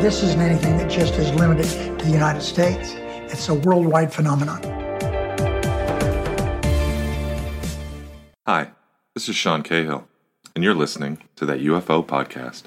This isn't anything that just is limited to the United States. It's a worldwide phenomenon. Hi, this is Sean Cahill, and you're listening to that UFO podcast.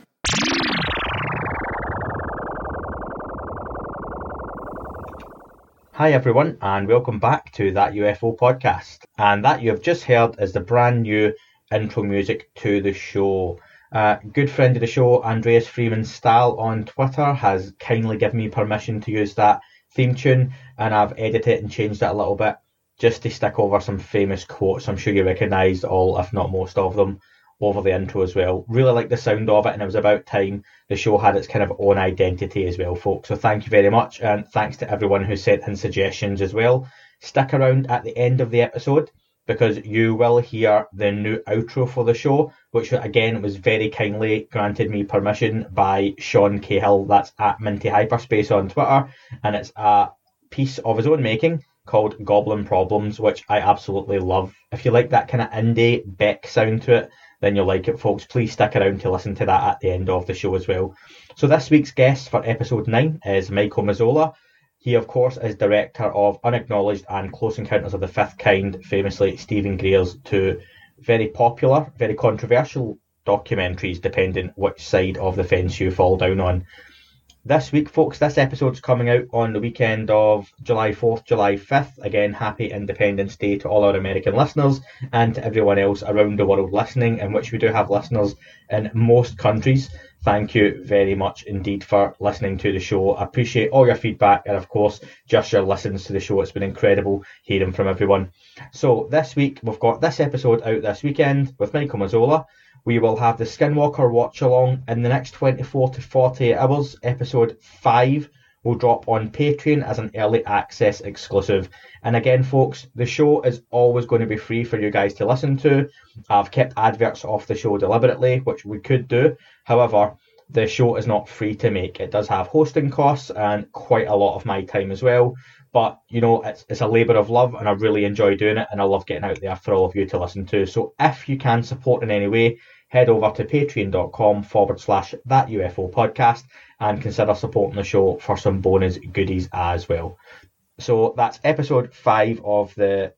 Hi, everyone, and welcome back to that UFO podcast. And that you have just heard is the brand new intro music to the show. Uh, good friend of the show, Andreas Freeman Stahl on Twitter, has kindly given me permission to use that theme tune, and I've edited and changed it a little bit just to stick over some famous quotes. I'm sure you recognise all, if not most of them, over the intro as well. Really like the sound of it, and it was about time the show had its kind of own identity as well, folks. So thank you very much, and thanks to everyone who sent in suggestions as well. Stick around at the end of the episode because you will hear the new outro for the show, which again was very kindly granted me permission by Sean Cahill. That's at Minty Hyperspace on Twitter, and it's a piece of his own making called Goblin Problems, which I absolutely love. If you like that kind of indie Beck sound to it, then you'll like it, folks. Please stick around to listen to that at the end of the show as well. So this week's guest for episode 9 is Michael Mazzola. He, of course, is director of Unacknowledged and Close Encounters of the Fifth Kind, famously Steven Greer's two very popular, very controversial documentaries, depending which side of the fence you fall down on. This week, folks, this episode's coming out on the weekend of July 4th, July 5th. Again, happy Independence Day to all our American listeners and to everyone else around the world listening, in which we do have listeners in most countries. Thank you very much indeed for listening to the show. I appreciate all your feedback and, of course, just your listens to the show. It's been incredible hearing from everyone. So, this week, we've got this episode out this weekend with Michael Mazzola. We will have the Skinwalker watch along in the next 24 to 48 hours. Episode 5 will drop on Patreon as an early access exclusive. And again, folks, the show is always going to be free for you guys to listen to. I've kept adverts off the show deliberately, which we could do. However, the show is not free to make. It does have hosting costs and quite a lot of my time as well. But you know, it's it's a labour of love, and I really enjoy doing it, and I love getting out there for all of you to listen to. So if you can support in any way, head over to patreon.com forward slash that UFO podcast and consider supporting the show for some bonus goodies as well. So that's episode five of the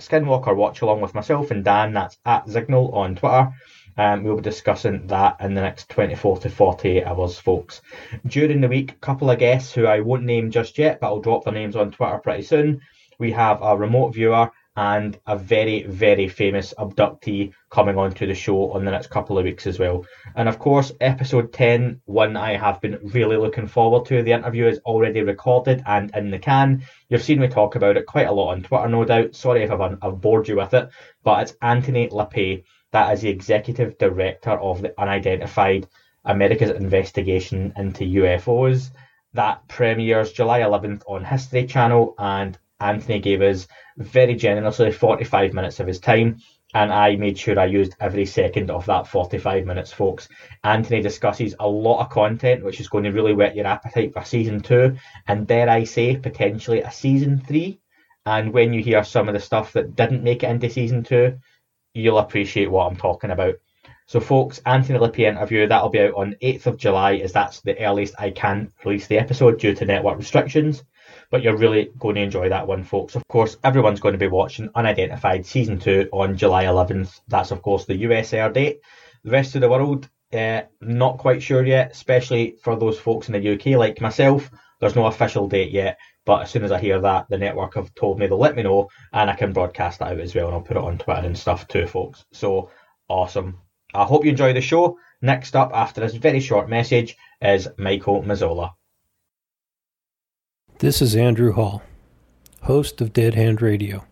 Skinwalker watch along with myself and Dan. That's at Zignal on Twitter. Um, we'll be discussing that in the next 24 to 48 hours, folks. During the week, a couple of guests who I won't name just yet, but I'll drop their names on Twitter pretty soon. We have a remote viewer and a very, very famous abductee coming onto the show on the next couple of weeks as well. And of course, episode 10, one I have been really looking forward to. The interview is already recorded and in the can. You've seen me talk about it quite a lot on Twitter, no doubt. Sorry if I've, I've bored you with it, but it's Anthony LePay. That is the executive director of the Unidentified America's Investigation into UFOs. That premieres July 11th on History Channel, and Anthony gave us very generously 45 minutes of his time, and I made sure I used every second of that 45 minutes, folks. Anthony discusses a lot of content, which is going to really whet your appetite for season two, and dare I say, potentially a season three. And when you hear some of the stuff that didn't make it into season two, you'll appreciate what I'm talking about. So, folks, Anthony LePay interview that'll be out on 8th of July, as that's the earliest I can release the episode due to network restrictions. But you're really going to enjoy that one, folks. Of course, everyone's going to be watching Unidentified Season 2 on July 11th. That's, of course, the US air date. The rest of the world, uh, not quite sure yet, especially for those folks in the UK like myself. There's no official date yet, but as soon as I hear that, the network have told me they'll let me know, and I can broadcast that out as well, and I'll put it on Twitter and stuff too, folks. So awesome. I hope you enjoy the show. Next up, after this very short message, is Michael Mazzola. This is Andrew Hall, host of Dead Hand Radio,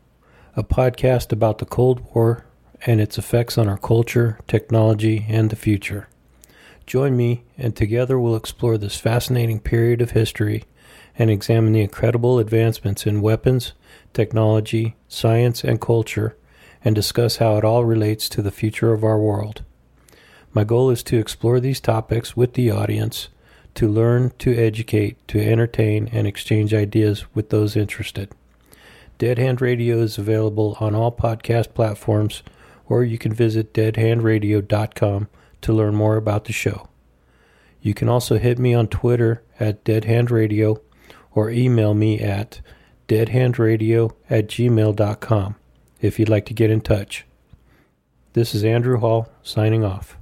a podcast about the Cold War and its effects on our culture, technology, and the future. Join me, and together we'll explore this fascinating period of history and examine the incredible advancements in weapons, technology, science, and culture, and discuss how it all relates to the future of our world. My goal is to explore these topics with the audience, to learn, to educate, to entertain, and exchange ideas with those interested. Dead Hand Radio is available on all podcast platforms, or you can visit deadhandradio.com to learn more about the show. You can also hit me on Twitter at deadhandradio or email me at deadhandradio at gmail.com if you'd like to get in touch. This is Andrew Hall signing off.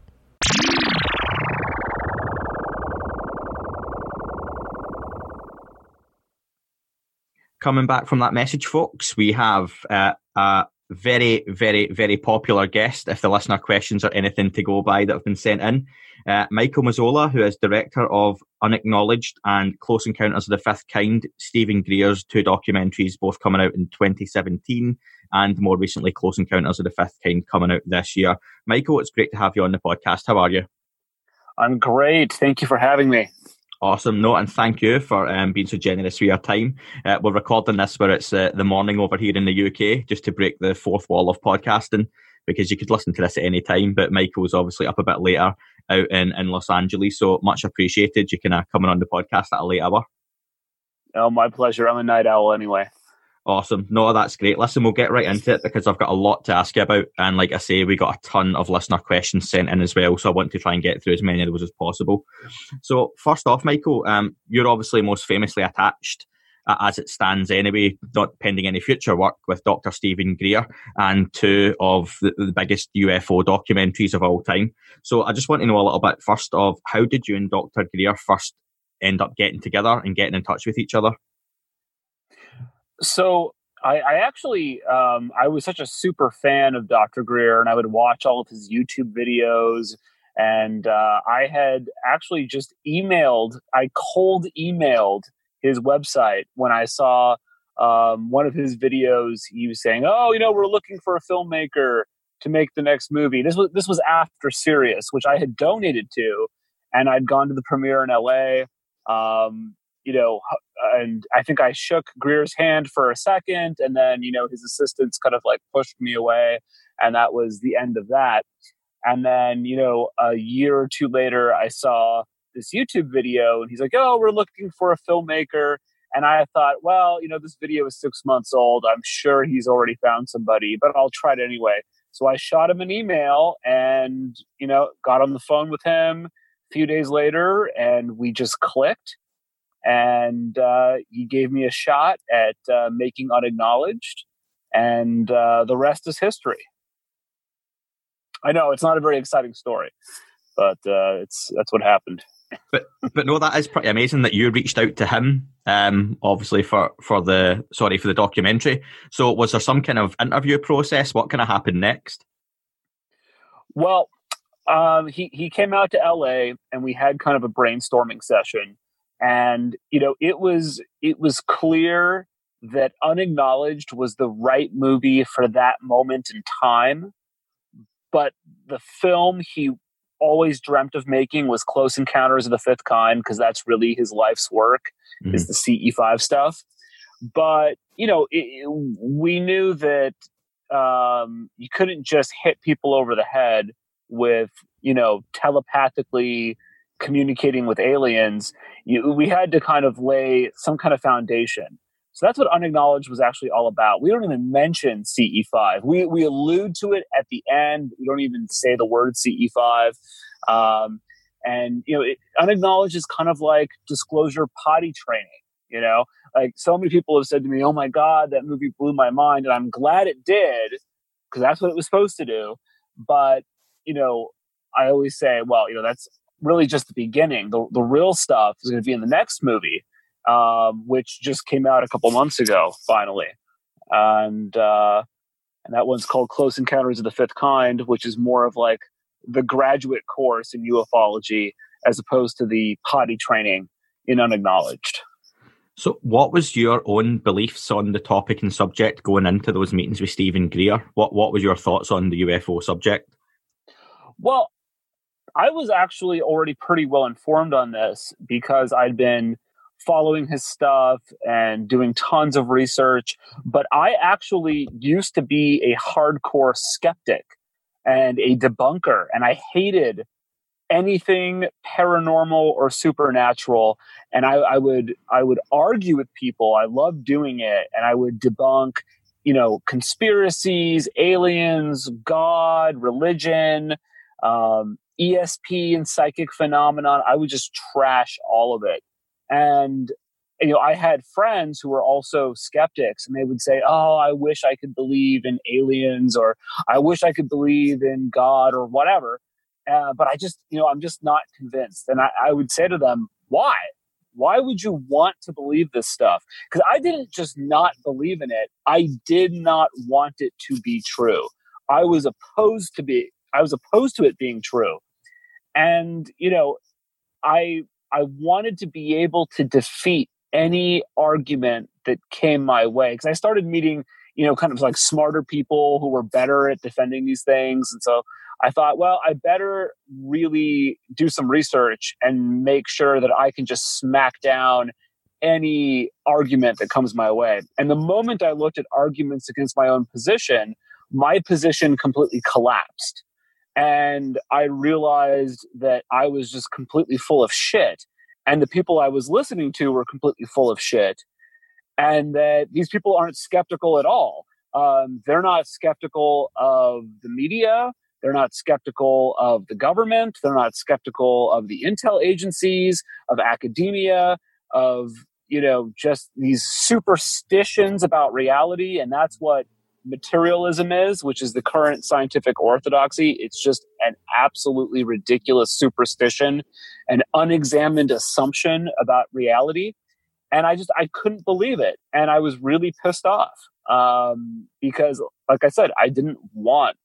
Coming back from that message, folks, we have uh, a very, very, very popular guest. If the listener questions are anything to go by that have been sent in, uh, Michael Mazzola, who is director of Unacknowledged and Close Encounters of the Fifth Kind, Steven Greer's two documentaries, both coming out in 2017, and more recently, Close Encounters of the Fifth Kind, coming out this year. Michael, it's great to have you on the podcast. How are you? I'm great. Thank you for having me. Awesome. No, and thank you for um, being so generous with your time. Uh, we're recording this where it's uh, the morning over here in the UK, just to break the fourth wall of podcasting, because you could listen to this at any time. But Michael's obviously up a bit later out in, in Los Angeles, so much appreciated. You can uh, come on the podcast at a late hour. Oh, my pleasure. I'm a night owl anyway. Awesome. No, that's great. Listen, we'll get right into it because I've got a lot to ask you about. And like I say, we got a ton of listener questions sent in as well. So I want to try and get through as many of those as possible. So, first off, Michael, um, you're obviously most famously attached, uh, as it stands anyway, not pending any future work, with Dr. Steven Greer and two of the, the biggest UFO documentaries of all time. So I just want to know a little bit first of how did you and Dr. Greer first end up getting together and getting in touch with each other? So I, I actually um, I was such a super fan of Dr. Greer, and I would watch all of his YouTube videos. And uh, I had actually just emailed, I cold emailed his website when I saw um, one of his videos. He was saying, "Oh, you know, we're looking for a filmmaker to make the next movie." This was this was after Sirius, which I had donated to, and I'd gone to the premiere in L.A. Um, you know, and I think I shook Greer's hand for a second, and then you know his assistants kind of like pushed me away, and that was the end of that. And then you know a year or two later, I saw this YouTube video, and he's like, "Oh, we're looking for a filmmaker." And I thought, well, you know, this video is six months old. I'm sure he's already found somebody, but I'll try it anyway. So I shot him an email and, you know, got on the phone with him a few days later and we just clicked and uh, he gave me a shot at uh, making unacknowledged, and uh, the rest is history. I know it's not a very exciting story, but uh, it's that's what happened. But but no, that is pretty amazing that you reached out to him. Um, obviously for for the sorry for the documentary. So was there some kind of interview process? What kind of happened next? Well, um, he he came out to L.A. and we had kind of a brainstorming session and you know it was it was clear that unacknowledged was the right movie for that moment in time but the film he always dreamt of making was close encounters of the fifth kind because that's really his life's work mm-hmm. is the ce5 stuff but you know it, it, we knew that um, you couldn't just hit people over the head with you know telepathically communicating with aliens, you, we had to kind of lay some kind of foundation. So that's what unacknowledged was actually all about. We don't even mention CE5. We we allude to it at the end. We don't even say the word CE5. Um, and you know, it, unacknowledged is kind of like disclosure potty training. You know, like so many people have said to me, "Oh my God, that movie blew my mind," and I'm glad it did because that's what it was supposed to do. But you know, I always say, well, you know, that's really just the beginning. The, the real stuff is going to be in the next movie, um, which just came out a couple months ago, finally. And, uh, and that one's called Close Encounters of the Fifth Kind, which is more of like the graduate course in ufology as opposed to the potty training in unacknowledged. So, what was your own beliefs on the topic and subject going into those meetings with Steven Greer? What What was your thoughts on the UFO subject? Well, I was actually already pretty well informed on this because I'd been following his stuff and doing tons of research. But I actually used to be a hardcore skeptic and a debunker, and I hated anything paranormal or supernatural and I, I, would i would argue with people i loved doing it and i would debunk you know conspiracies aliens god religion um, esp and psychic phenomenon i would just trash all of it and you know i had friends who were also skeptics and they would say oh i wish i could believe in aliens or i wish i could believe in god or whatever uh, but I just, you know, I'm just not convinced. And I, I would say to them, why? Why would you want to believe this stuff? Because I didn't just not believe in it. I did not want it to be true. I was opposed to be. I was opposed to it being true. And you know, I I wanted to be able to defeat any argument that came my way because I started meeting, you know, kind of like smarter people who were better at defending these things, and so I thought, well, I better really do some research and make sure that I can just smack down any argument that comes my way. And the moment I looked at arguments against my own position, my position completely collapsed. And I realized that I was just completely full of shit. And the people I was listening to were completely full of shit. And that these people aren't skeptical at all. Um, they're not skeptical of the media. They're not skeptical of the government. They're not skeptical of the intel agencies, of academia, of, you know, just these superstitions about reality. And that's what materialism is, which is the current scientific orthodoxy. It's just an absolutely ridiculous superstition, an unexamined assumption about reality. And I just, I couldn't believe it. And I was really pissed off um, because, like I said, I didn't want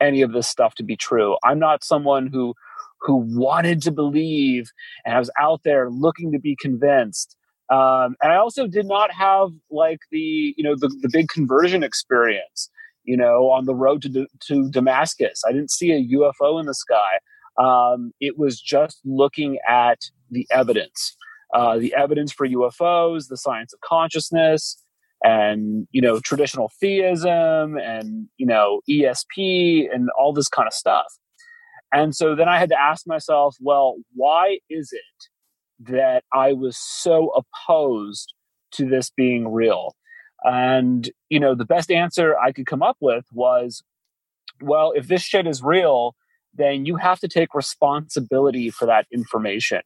any of this stuff to be true. I'm not someone who who wanted to believe and I was out there looking to be convinced. Um, and I also did not have like the you know the, the big conversion experience. You know, on the road to to Damascus, I didn't see a UFO in the sky. Um, it was just looking at the evidence, uh, the evidence for UFOs, the science of consciousness, and you know traditional theism and you know esp and all this kind of stuff and so then i had to ask myself well why is it that i was so opposed to this being real. And you know the best answer i could come up with was well if this shit is real then you have to take responsibility for that information.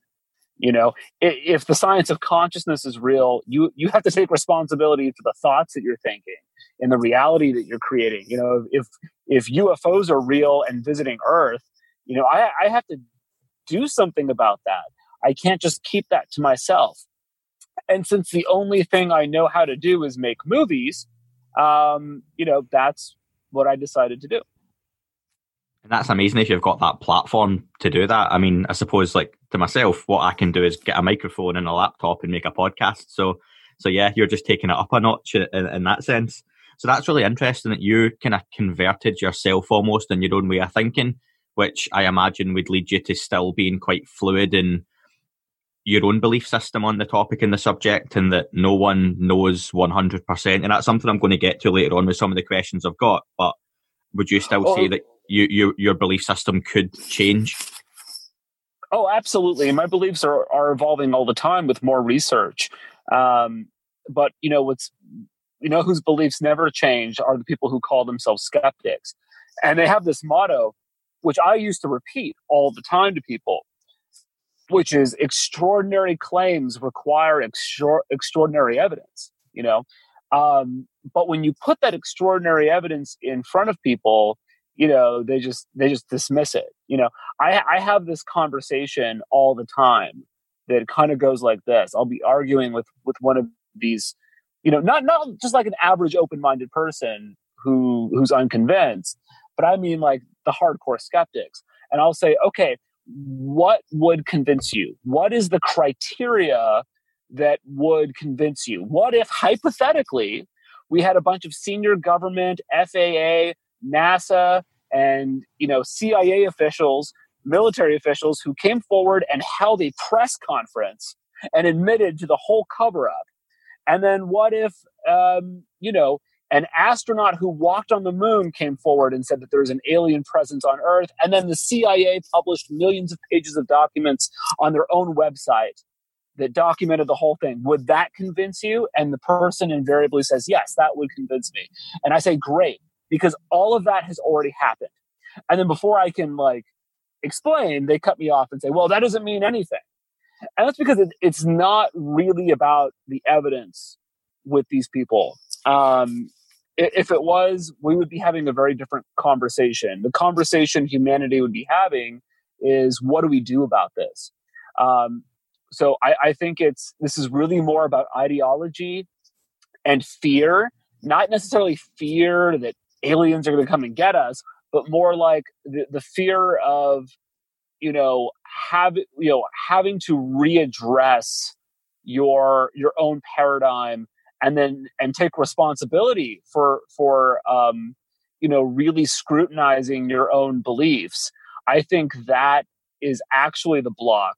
You know if the science of consciousness is real you you have to take responsibility for the thoughts that you're thinking and the reality that you're creating. You know if if ufos are real and visiting earth you know i i have to do something about that i can't just keep that to myself and since the only thing i know how to do is make movies um you know that's what i decided to do and that's amazing if you've got that platform to do that. I mean, I suppose like to myself, what I can do is get a microphone and a laptop and make a podcast. So, so yeah, you're just taking it up a notch in, in that sense. So that's really interesting that you kind of converted yourself almost in your own way of thinking, which I imagine would lead you to still being quite fluid in your own belief system on the topic and the subject, and that no one knows 100%. And that's something I'm going to get to later on with some of the questions I've got. But would you still oh, say that you, you, your belief system could change? Oh, absolutely. My beliefs are, are evolving all the time with more research. Um, but you know what's you know whose beliefs never change are the people who call themselves skeptics, and they have this motto, which I used to repeat all the time to people, which is extraordinary claims require extra- extraordinary evidence. You know, um, but when you put that extraordinary evidence in front of people, you know they just they just dismiss it you know? I i have this conversation all the time that kind of goes like this. I'll be arguing with with one of these you know not not just like an average open-minded person who who's unconvinced but i mean like the hardcore skeptics. And i'll say okay what would convince you what is the criteria that would convince you what if hypothetically we had a bunch of senior government faa NASA and you know CIA officials military officials who came forward and held a press conference and admitted to the whole cover up? And then what if, um, you know, an astronaut who walked on the moon came forward and said that there was an alien presence on Earth, and then the CIA published millions of pages of documents on their own website that documented the whole thing. Would that convince you? And the person invariably says, Yes, that would convince me. And I say, Great, because all of that has already happened. And then before I can like explain, they cut me off and say, Well, that doesn't mean anything. And that's because it, it's not really about the evidence with these people. Um, if it was, we would be having a very different conversation. The conversation humanity would be having is what do we do about this? Um, so I, I think it's this is really more about ideology and fear, not necessarily fear that aliens are going to come and get us, but more like the, the fear of you know have you know having to readdress your your own paradigm and then and take responsibility for for um, you know really scrutinizing your own beliefs. I think that is actually the block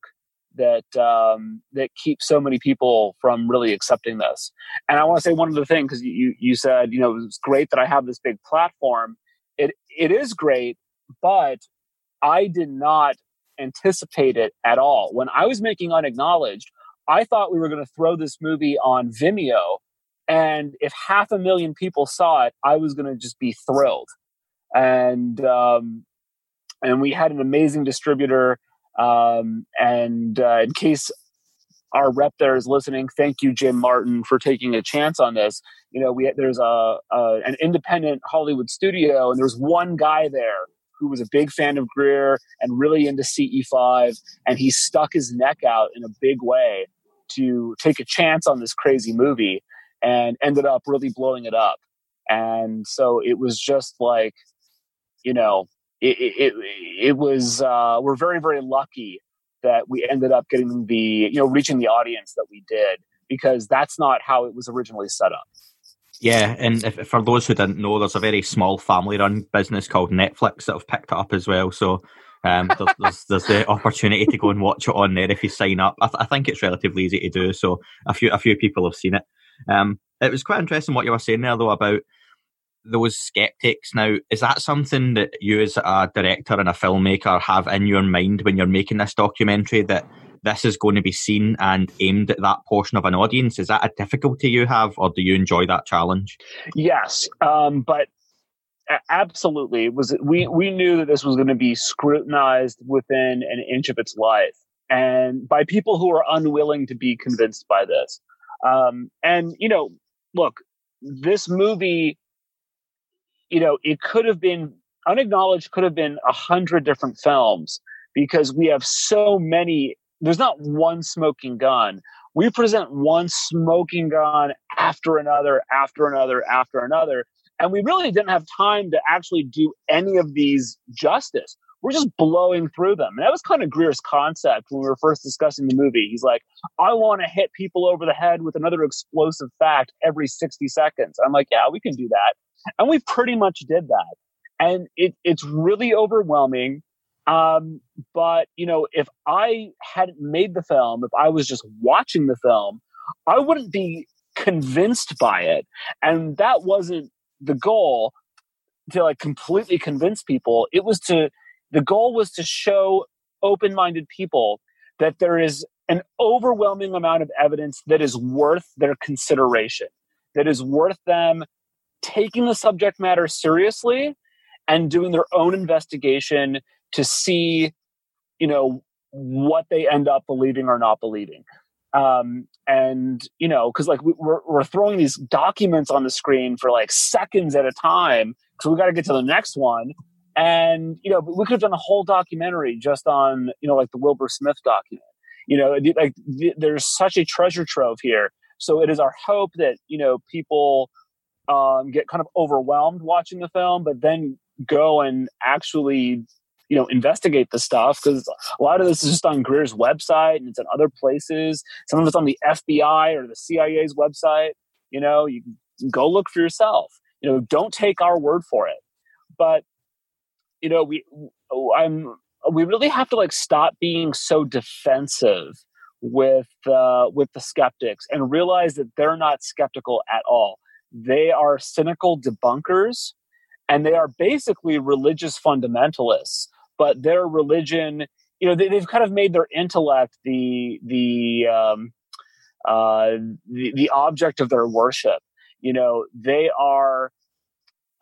that um, that keeps so many people from really accepting this. And i want to say one other thing because you you said you know it's great that i have this big platform. It it is great but i did not anticipate it at all. When i was making unacknowledged i thought we were going to throw this movie on vimeo and if half a million people saw it, I was going to just be thrilled. And um, and we had an amazing distributor. Um, and uh, in case our rep there is listening, thank you, Jim Martin, for taking a chance on this. You know, we there's a, a an independent Hollywood studio, and there's one guy there who was a big fan of Greer and really into CE5, and he stuck his neck out in a big way to take a chance on this crazy movie and ended up really blowing it up. And so it was just like, you know, it, it, it was, uh, we're very, very lucky that we ended up getting the, you know, reaching the audience that we did because that's not how it was originally set up. Yeah, and if, for those who didn't know, there's a very small family-run business called Netflix that have picked it up as well. So um, there's, there's, there's, the opportunity to go and watch it on there if you sign up. I, th- I, think it's relatively easy to do. So a few a few people have seen it. Um, it was quite interesting what you were saying there, though, about those skeptics. Now, is that something that you, as a director and a filmmaker, have in your mind when you're making this documentary that this is going to be seen and aimed at that portion of an audience? Is that a difficulty you have, or do you enjoy that challenge? Yes, um, but absolutely, it was we we knew that this was going to be scrutinized within an inch of its life, and by people who are unwilling to be convinced by this. Um, and you know, look, this movie, you know, it could have been unacknowledged, could have been a hundred different films because we have so many. There's not one smoking gun. We present one smoking gun after another, after another, after another. And we really didn't have time to actually do any of these justice we're just blowing through them. And that was kind of Greer's concept when we were first discussing the movie. He's like, I want to hit people over the head with another explosive fact every 60 seconds. I'm like, yeah, we can do that. And we pretty much did that. And it, it's really overwhelming. Um, but, you know, if I hadn't made the film, if I was just watching the film, I wouldn't be convinced by it. And that wasn't the goal to like completely convince people. It was to the goal was to show open minded people that there is an overwhelming amount of evidence that is worth their consideration, that is worth them taking the subject matter seriously and doing their own investigation to see, you know, what they end up believing or not believing. Um, and you know, because like we, we're we're throwing these documents on the screen for like seconds at a time, so we got to get to the next one and you know we could have done a whole documentary just on you know like the wilbert smith document. You know like there's such a treasure trove here. So it is our hope that you know people um, get kind of overwhelmed watching the film but then go and actually you know investigate the stuff because a lot of this is just on greer's website and it's in other places. Some of it's on the fbi or the cia's website. You know you go look for yourself. You know don't take our word for it. But you know, we I'm we really have to like stop being so defensive with uh, with the skeptics and realize that they're not skeptical at all. They are cynical debunkers, and they are basically religious fundamentalists. But their religion, you know, they, have kind of made their intellect the the um, uh, the, the object of their worship. You know, they are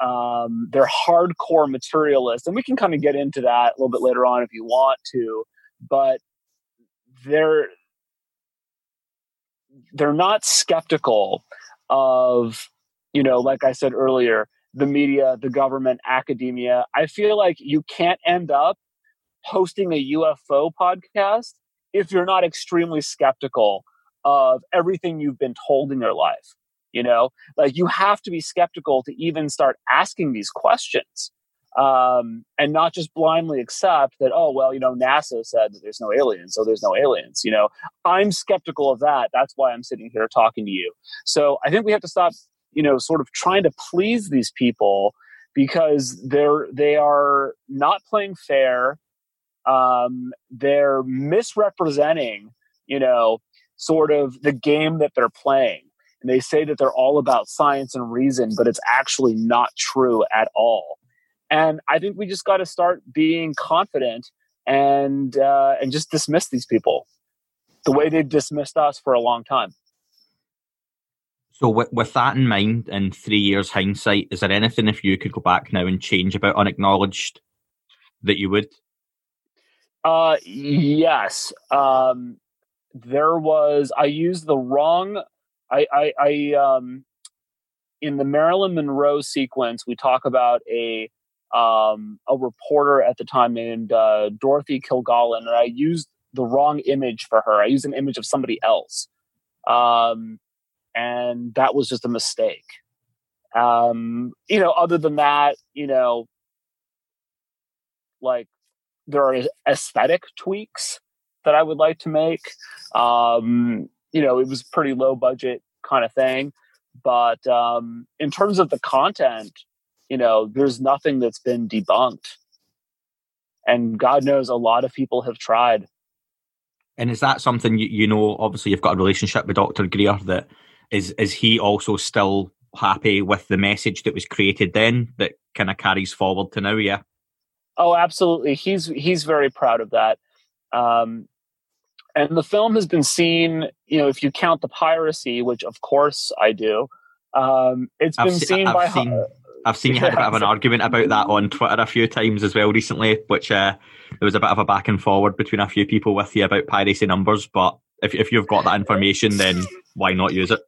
um, they're hardcore materialists, and we can kind of get into that a little bit later on if you want to. But they're they're not skeptical of you know, like I said earlier, the media, the government, academia. I feel like you can't end up hosting a UFO podcast if you're not extremely skeptical of everything you've been told in your life. You know, like you have to be skeptical to even start asking these questions um, and not just blindly accept that, oh, well, you know, NASA said that there's no aliens, so there's no aliens. You know, I'm skeptical of that. That's why I'm sitting here talking to you. So I think we have to stop, you know, sort of trying to please these people because they're they are not playing fair. Um, they're misrepresenting, you know, sort of the game that they're playing. And they say that they're all about science and reason, but it's actually not true at all. And I think we just got to start being confident and uh, and just dismiss these people the way they've dismissed us for a long time. So, with, with that in mind, in three years' hindsight, is there anything if you could go back now and change about unacknowledged that you would? Uh, yes. Um, there was I used the wrong I I, I um in the Marilyn Monroe sequence we talk about a um a reporter at the time named uh, Dorothy Kilgallen and I used the wrong image for her. I used an image of somebody else. Um and that was just a mistake. Um you know other than that, you know like there are aesthetic tweaks that I would like to make. Um, you know, it was pretty low budget kind of thing, but um, in terms of the content, you know, there's nothing that's been debunked, and God knows a lot of people have tried. And is that something you, you know? Obviously, you've got a relationship with Doctor Greer. That is is he also still happy with the message that was created then that kind of carries forward to now? Yeah. Oh, absolutely. He's he's very proud of that. Um, and the film has been seen you know if you count the piracy which of course i do um, it's I've been se- seen I've by seen, I've seen you had a bit of an argument about that on Twitter a few times as well recently, which uh, there was a bit of a back and forward between a few people with you about piracy numbers. But if if you've got that information, then why not use it?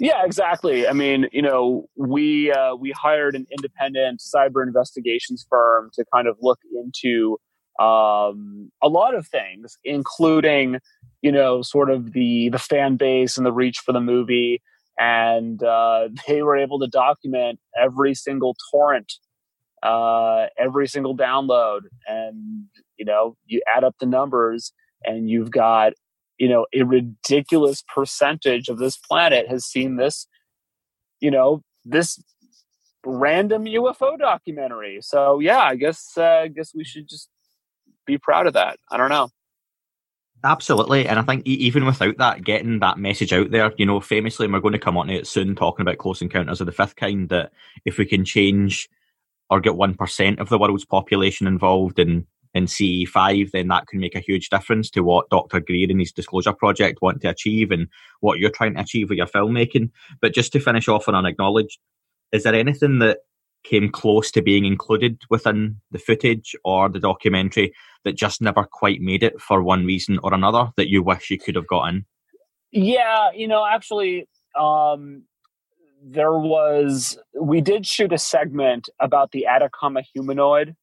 Yeah, exactly. I mean, you know, we uh, we hired an independent cyber investigations firm to kind of look into um, a lot of things, including you know sort of the the fan base and the reach for the movie, and uh, they were able to document every single torrent, uh, every single download, and you know you add up the numbers, and you've got you know a ridiculous percentage of this planet has seen this, you know this random UFO documentary. So yeah, I guess uh, I guess we should just be proud of that. I don't know. Absolutely, and I think even without that, getting that message out there, you know, famously, and we're going to come on to it soon, talking about close encounters of the fifth kind. That if we can change or get one percent of the world's population involved in in CE five, then that can make a huge difference to what Dr. Greer and his Disclosure Project want to achieve and what you're trying to achieve with your filmmaking. But just to finish off on unacknowledged, is there anything that came close to being included within the footage or the documentary that just never quite made it for one reason or another that you wish you could have gotten? Yeah, you know, actually, um, there was we did shoot a segment about the Atacama humanoid,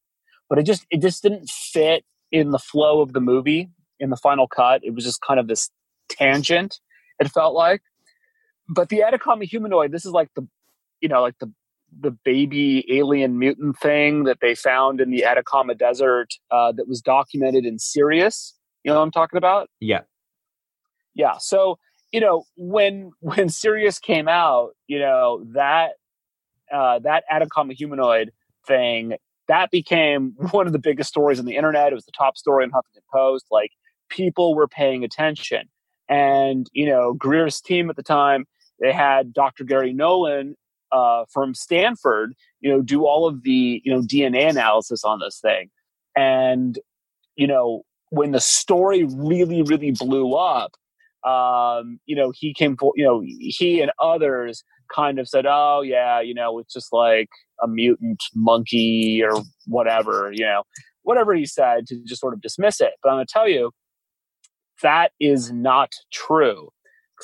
but it just it just didn't fit in the flow of the movie in the final cut. It was just kind of this tangent. It felt like, but the Atacama humanoid. This is like the you know like the the baby alien mutant thing that they found in the Atacama Desert uh, that was documented in Sirius. You know what I'm talking about? Yeah. Yeah. So, you know, when when Sirius came out, you know, that uh, that Atacama humanoid thing that became one of the biggest stories on the internet. It was the top story in Huffington Post. Like people were paying attention. And, you know, Greer's team at the time, they had Dr. Garry Nolan uh, from Stanford, you know, do all of the, you know, DNA analysis on this thing. And, you know, when the story really, really blew up, um, you know, he came for, you know, he and others kind of said, oh, yeah, you know, it's just like a mutant monkey or whatever, you know, whatever he said to just sort of dismiss it. But I'm going to tell you, that is not true.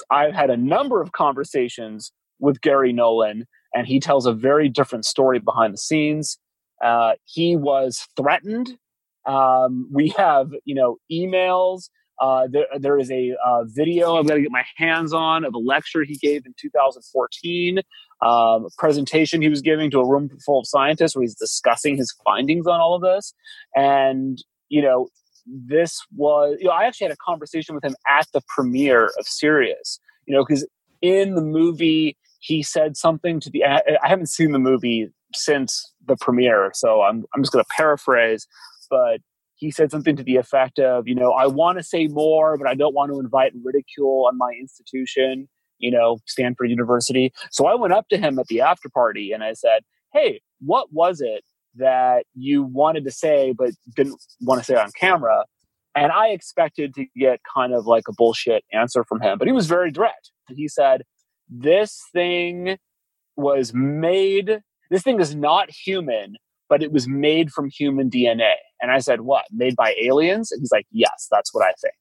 I've had a number of conversations with Garry Nolan, and he tells a very different story behind the scenes. Uh, he was threatened. Um, we have, you know, emails. Uh, there, there is a uh, video I'm going to get my hands on of a lecture he gave in 2014, um, a presentation he was giving to a room full of scientists where he's discussing his findings on all of this. And, you know, this was, you know, I actually had a conversation with him at the premiere of Sirius, you know, because in the movie, he said something to the, I haven't seen the movie since the premiere, so I'm, I'm just going to paraphrase, but he said something to the effect of, you know, I want to say more, but I don't want to invite ridicule on my institution, you know, Stanford University. So I went up to him at the after party and I said, Hey, what was it that you wanted to say but didn't want to say on camera. And I expected to get kind of like a bullshit answer from him, but he was very direct. He said, This thing was made, this thing is not human, but it was made from human DNA. And I said, What? Made by aliens? And he's like, Yes, that's what I think.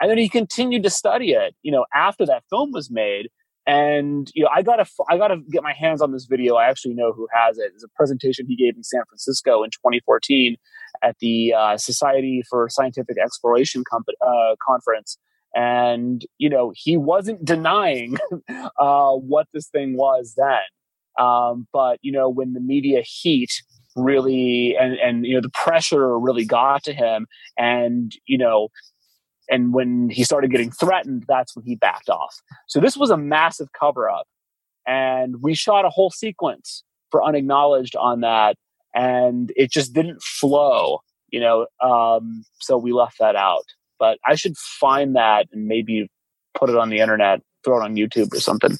And then he continued to study it, you know, after that film was made and you know i gotta i gotta get my hands on this video i actually know who has it it's a presentation he gave in san francisco in 2014 at the uh, society for scientific exploration comp- uh, conference and you know he wasn't denying uh, what this thing was then um, but you know when the media heat really and and you know the pressure really got to him and you know and when he started getting threatened, that's when he backed off. So this was a massive cover up. And we shot a whole sequence for unacknowledged on that. And it just didn't flow, you know. Um, so we left that out. But I should find that and maybe put it on the internet, throw it on YouTube or something.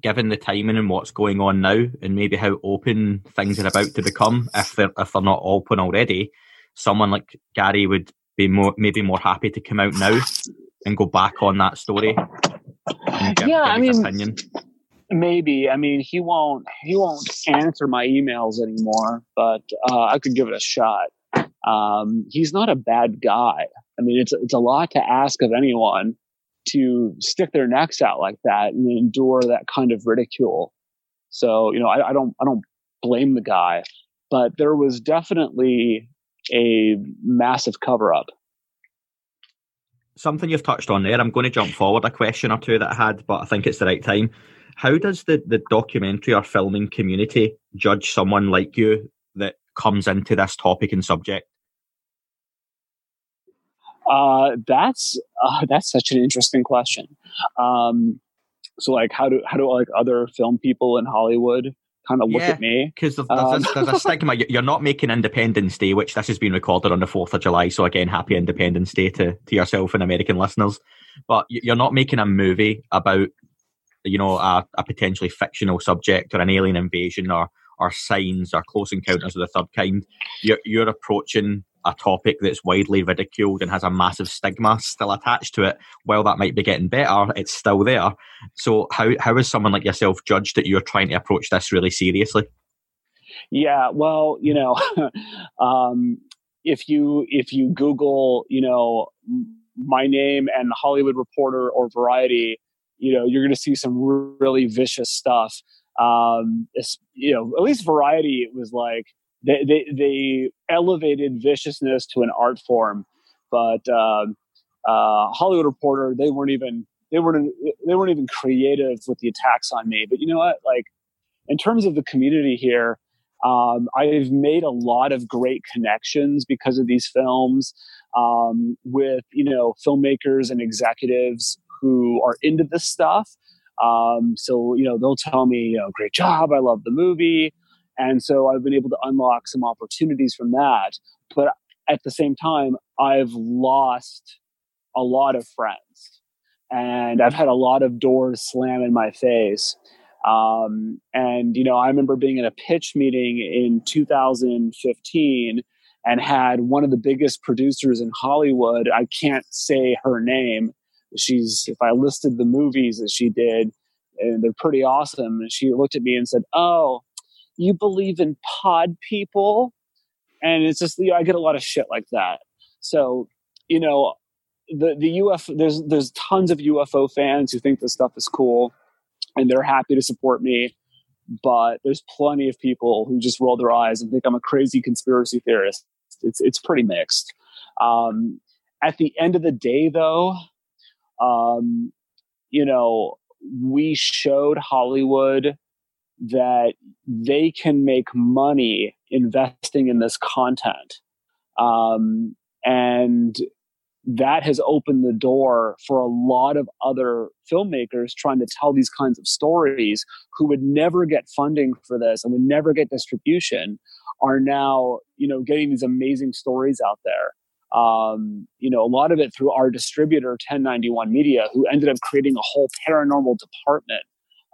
Given the timing and what's going on now, and maybe how open things are about to become, if they're if they're not open already, someone like Garry would be more maybe more happy to come out now and go back on that story. Give, yeah, I mean, opinion. maybe. I mean, he won't he won't answer my emails anymore, but uh, I could give it a shot. Um, he's not a bad guy. I mean, it's it's a lot to ask of anyone to stick their necks out like that and endure that kind of ridicule. So, you know, I, I don't I don't blame the guy, but there was definitely a massive cover up. Something you've touched on there. I'm going to jump forward a question or two that I had, but I think it's the right time. How does the, the documentary or filming community judge someone like you that comes into this topic and subject? Uh, that's uh, that's such an interesting question. Um, so, like, how do how do like other film people in Hollywood kind of look yeah, at me. Because there's, um, there's, a stigma. You're not making Independence Day, which this has been recorded on the 4th of July. So, again, happy Independence Day to, to yourself and American listeners. But you're not making a movie about, you know, a, a potentially fictional subject or an alien invasion or, or signs or close encounters of the third kind. You're, you're approaching a topic that's widely ridiculed and has a massive stigma still attached to it. While that might be getting better, it's still there. So how how is someone like yourself judged that you're trying to approach this really seriously? Yeah, well, you know, um, if you if you Google, you know, my name and Hollywood Reporter or Variety, you know, you're going to see some really vicious stuff. Um, you know, at least Variety it was like they, they, they elevated viciousness to an art form, but uh, uh, Hollywood Reporter they weren't even they weren't they weren't even creative with the attacks on me. But you know what? Like in terms of the community here, um, I've made a lot of great connections because of these films um, with you know filmmakers and executives who are into this stuff. Um, so you know they'll tell me, you know, great job, I love the movie And so I've been able to unlock some opportunities from that. But at the same time, I've lost a lot of friends and I've had a lot of doors slam in my face. Um, and, you know, I remember being in a pitch meeting in 2015 and had one of the biggest producers in Hollywood. I can't say her name. She's, if I listed the movies that she did, and they're pretty awesome. And she looked at me and said, Oh, you believe in pod people? And it's just, you know, I get a lot of shit like that. So, you know, the, the UFO, there's, there's tons of UFO fans who think this stuff is cool and they're happy to support me. But there's plenty of people who just roll their eyes and think I'm a crazy conspiracy theorist. It's, it's pretty mixed. Um, at the end of the day, though, um, you know, we showed Hollywood that they can make money investing in this content. Um, and that has opened the door for a lot of other filmmakers trying to tell these kinds of stories who would never get funding for this and would never get distribution are now you know getting these amazing stories out there um, you know a lot of it through our distributor 1091 media who ended up creating a whole paranormal department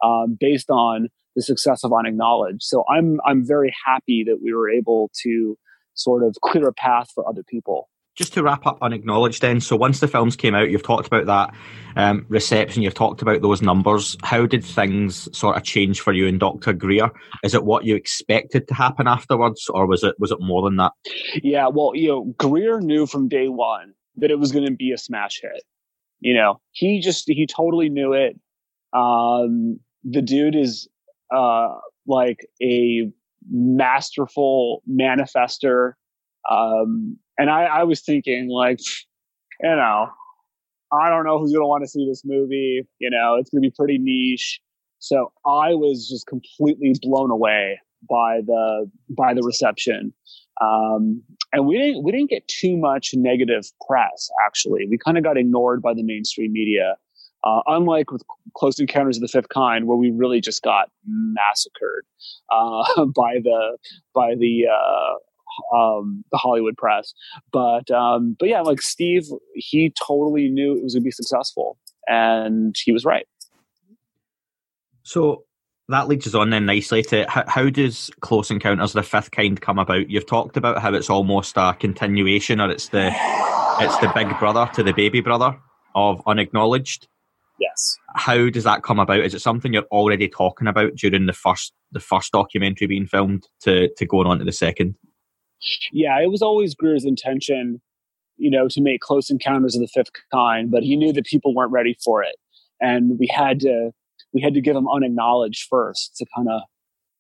um, based on the success of unacknowledged. So i'm i'm very happy that we were able to sort of clear a path for other people. Just to wrap up unacknowledged then so once the films came out you've talked about that um, reception you've talked about those numbers. How did things sort of change for you and dr greer? Is it what you expected to happen afterwards or was it was it more than that? Yeah well you know greer knew from day one that it was going to be a smash hit. You know he just he totally knew it. Um the dude is uh like a masterful manifester um and I, I was thinking, like, you know, I don't know who's going to want to see this movie. You know, it's going to be pretty niche. So I was just completely blown away by the by the reception. Um, and we didn't we didn't get too much negative press. Actually, we kind of got ignored by the mainstream media. Uh, unlike with Close Encounters of the Fifth Kind, where we really just got massacred uh, by the by the uh, um, the Hollywood press. But um, but yeah, like Steve, he totally knew it was going to be successful, and he was right. So that leads us on then nicely to how, how, does Close Encounters of the Fifth Kind come about? You've talked about how it's almost a continuation, or it's the it's the big brother to the baby brother of Unacknowledged. Yes. How does that come about? Is it something you're already talking about during the first the first documentary being filmed to to going on to the second? yeah, it was always Greer's intention, you know, to make Close Encounters of the Fifth Kind, but he knew that people weren't ready for it, and we had to we had to give them unacknowledged first to kind of,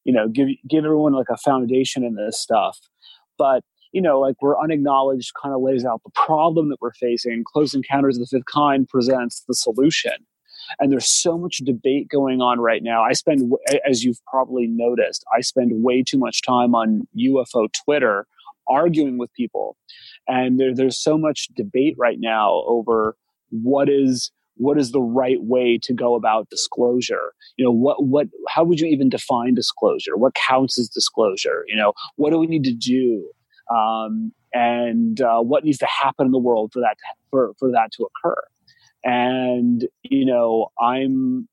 you know, give give everyone like a foundation in this stuff. But you know, like we're unacknowledged kind of lays out the problem that we're facing. Close Encounters of the Fifth Kind presents the solution. And there's so much debate going on right now. I spend, as you've probably noticed, I spend way too much time on UFO Twitter arguing with people. And there, there's so much debate right now over what is what is the right way to go about disclosure you know what what how would you even define disclosure what counts as disclosure you know what do we need to do um, and uh, what needs to happen in the world for that to, for for that to occur. And you know i'm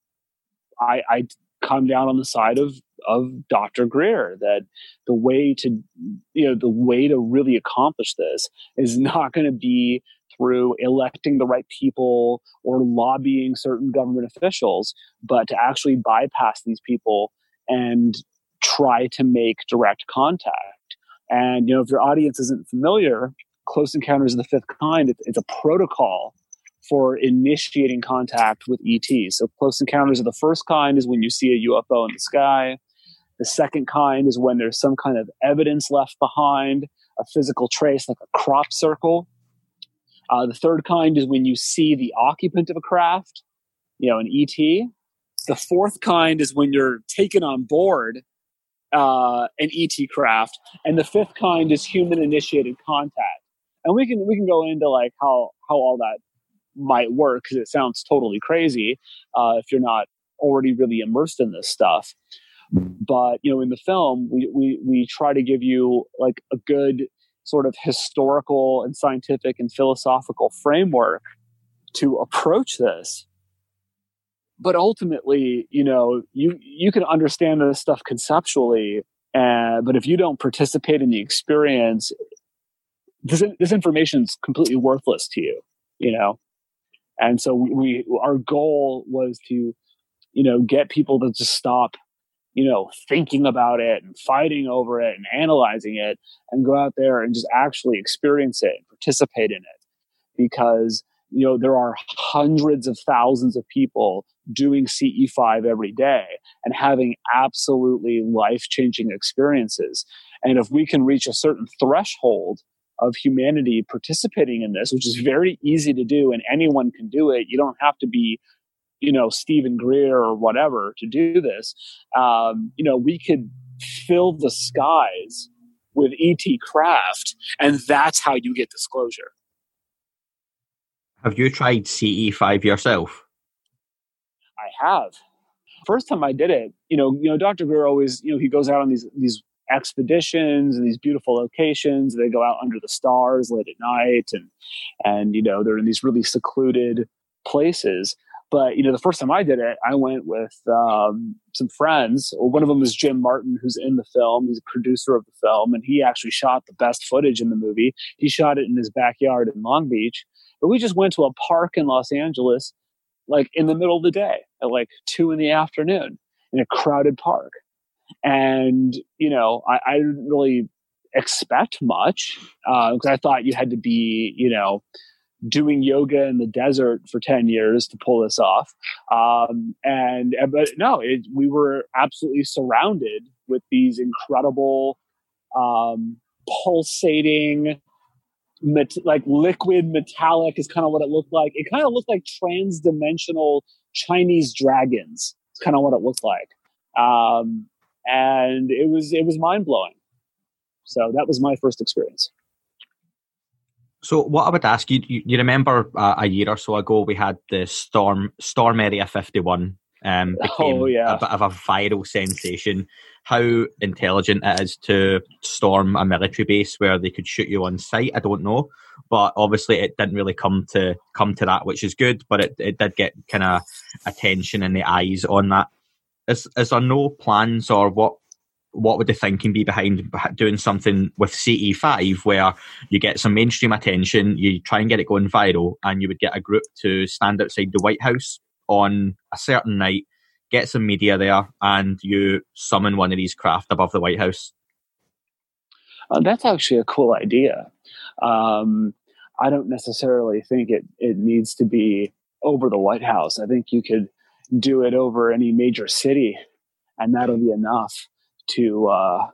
i i come down on the side of of dr greer that the way to you know the way to really accomplish this is not going to be through electing the right people or lobbying certain government officials but to actually bypass these people and try to make direct contact and you know if your audience isn't familiar close encounters of the fifth kind it's a protocol for initiating contact with ETs. So close encounters of the first kind is when you see a UFO in the sky. The second kind is when there's some kind of evidence left behind, a physical trace like a crop circle. Uh, the third kind is when you see the occupant of a craft, you know, an ET. The fourth kind is when you're taken on board uh, an ET craft, and the fifth kind is human initiated contact. And we can we can go into like how how all that might work because it sounds totally crazy uh, if you're not already really immersed in this stuff. But you know, in the film, we we we try to give you like a good sort of historical and scientific and philosophical framework to approach this but ultimately you know you you can understand this stuff conceptually uh, but if you don't participate in the experience this, this information is completely worthless to you you know? And so we our goal was to you know get people to just stop you know thinking about it and fighting over it and analyzing it and go out there and just actually experience it and participate in it. Because you know there are hundreds of thousands of people doing ce5 every day and having absolutely life-changing experiences and if we can reach a certain threshold of humanity participating in this which is very easy to do and anyone can do it you don't have to be you know Steven Greer or whatever to do this um, you know we could fill the skies with et craft and that's how you get disclosure have you tried CE5 yourself? Have. First time I did it, you know, you know, Dr. Greer always, you know, he goes out on these these expeditions and these beautiful locations. They go out under the stars late at night, and and you know they're in these really secluded places. But you know, the first time I did it, I went with um, some friends. One of them is Jim Martin, who's in the film. He's a producer of the film, and he actually shot the best footage in the movie. He shot it in his backyard in Long Beach, but we just went to a park in Los Angeles, like in the middle of the day at like two in the afternoon in a crowded park. And, you know, I, I didn't really expect much because uh, I thought you had to be, you know, doing yoga in the desert for 10 years to pull this off. Um, and, but no, it, we were absolutely surrounded with these incredible, um, pulsating, met, like liquid metallic is kind of what it looked like. It kind of looked like trans-dimensional Chinese dragons. It's kind of what it looked like, um, and it was it was mind blowing. So that was my first experience. So what I would ask you, you, you remember uh, a year or so ago we had the storm storm area fifty one um, became oh, yeah. a bit of a viral sensation. How intelligent it is to storm a military base where they could shoot you on sight, I don't know. But obviously, it didn't really come to come to that, which is good. But it, it did get kind of attention in the eyes on that. Is is there no plans or what? What would the thinking be behind doing something with CE5 where you get some mainstream attention, you try and get it going viral, and you would get a group to stand outside the White House on a certain night, get some media there, and you summon one of these craft above the White House? Uh, that's actually a cool idea. Um, I don't necessarily think it, it needs to be over the White House. I think you could do it over any major city, and that'll be enough to uh,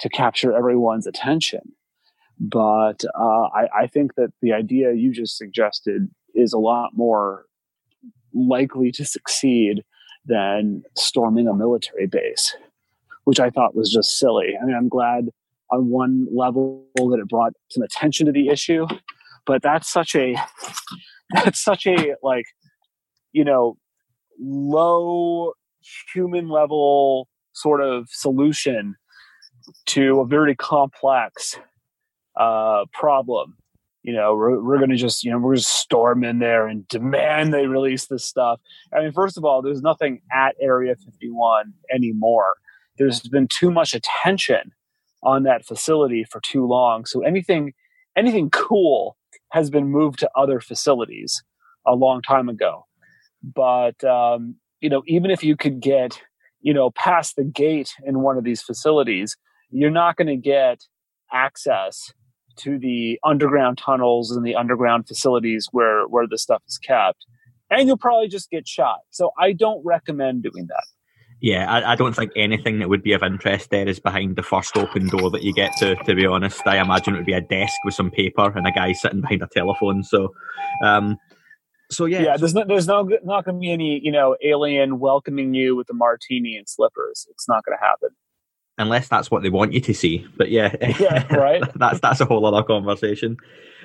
to capture everyone's attention. But uh, I, I, think that the idea you just suggested is a lot more likely to succeed than storming a military base, which I thought was just silly. I mean, I'm glad on one level that it brought some attention to the issue, but that's such a that's such a like you know low human level sort of solution to a very complex uh, problem you know, we're, we're going to just, you know, we're going to storm in there and demand they release this stuff. I mean, first of all, there's nothing at Area 51 anymore. There's been too much attention on that facility for too long. So anything, anything cool has been moved to other facilities a long time ago. But, um, you know, even if you could get, you know, past the gate in one of these facilities, you're not going to get access to the underground tunnels and the underground facilities where where the stuff is kept and you'll probably just get shot. So i don't recommend doing that. Yeah I, I, don't think anything that would be of interest there is behind the first open door that you get to to be honest. I imagine it would be a desk with some paper and a guy sitting behind a telephone. So um so yeah. Yeah there's no there's no not going to be any you know alien welcoming you with a martini and slippers. It's not going to happen unless that's what they want you to see. But yeah, yeah, right. that's that's a whole other conversation.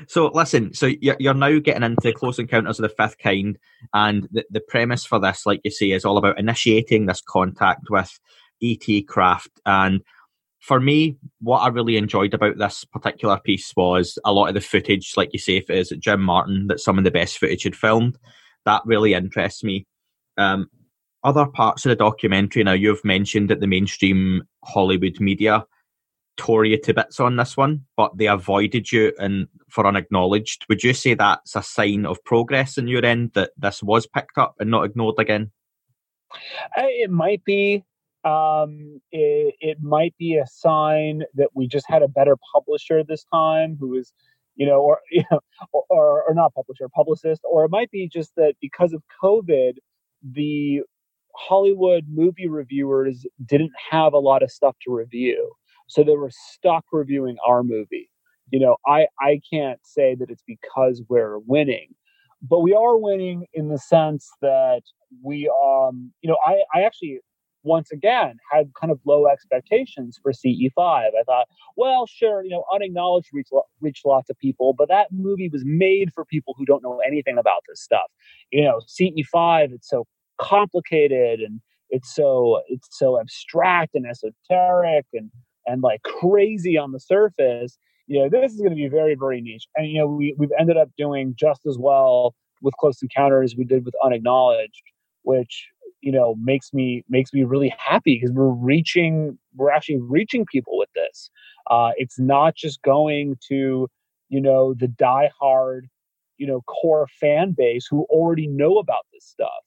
So listen, so you're, you're now getting into Close Encounters of the Fifth Kind, and the, the premise for this, like you say, is all about initiating this contact with ET craft. And for me, what I really enjoyed about this particular piece was a lot of the footage, like you say, if it is Jim Martin, that some of the best footage had filmed. That really interests me. Um, other parts of the documentary, now you've mentioned that the mainstream Hollywood media tore you to bits on this one, but they avoided you and for unacknowledged. Would you say that's a sign of progress in your end that this was picked up and not ignored again? It might be. Um, it, it might be a sign that we just had a better publisher this time who was, you know, or, you know, or, or not publisher, publicist, or it might be just that because of COVID, the Hollywood movie reviewers didn't have a lot of stuff to review. So they were stuck reviewing our movie. You know, I, I can't say that it's because we're winning, but we are winning in the sense that we, um, you know, I, I actually once again had kind of low expectations for CE5. I thought, well, sure, you know, unacknowledged reached, reached lots of people, but that movie was made for people who don't know anything about this stuff. You know, CE5, it's so complicated and it's so it's so abstract and esoteric and and like crazy on the surface, you know, this is going to be very, very niche. And, you know, we, we've ended up doing just as well with Close Encounters we did with Unacknowledged, which, you know, makes me, makes me really happy because we're reaching, we're actually reaching people with this. Uh, it's not just going to, you know, the die-hard, you know, core fan base who already know about this stuff.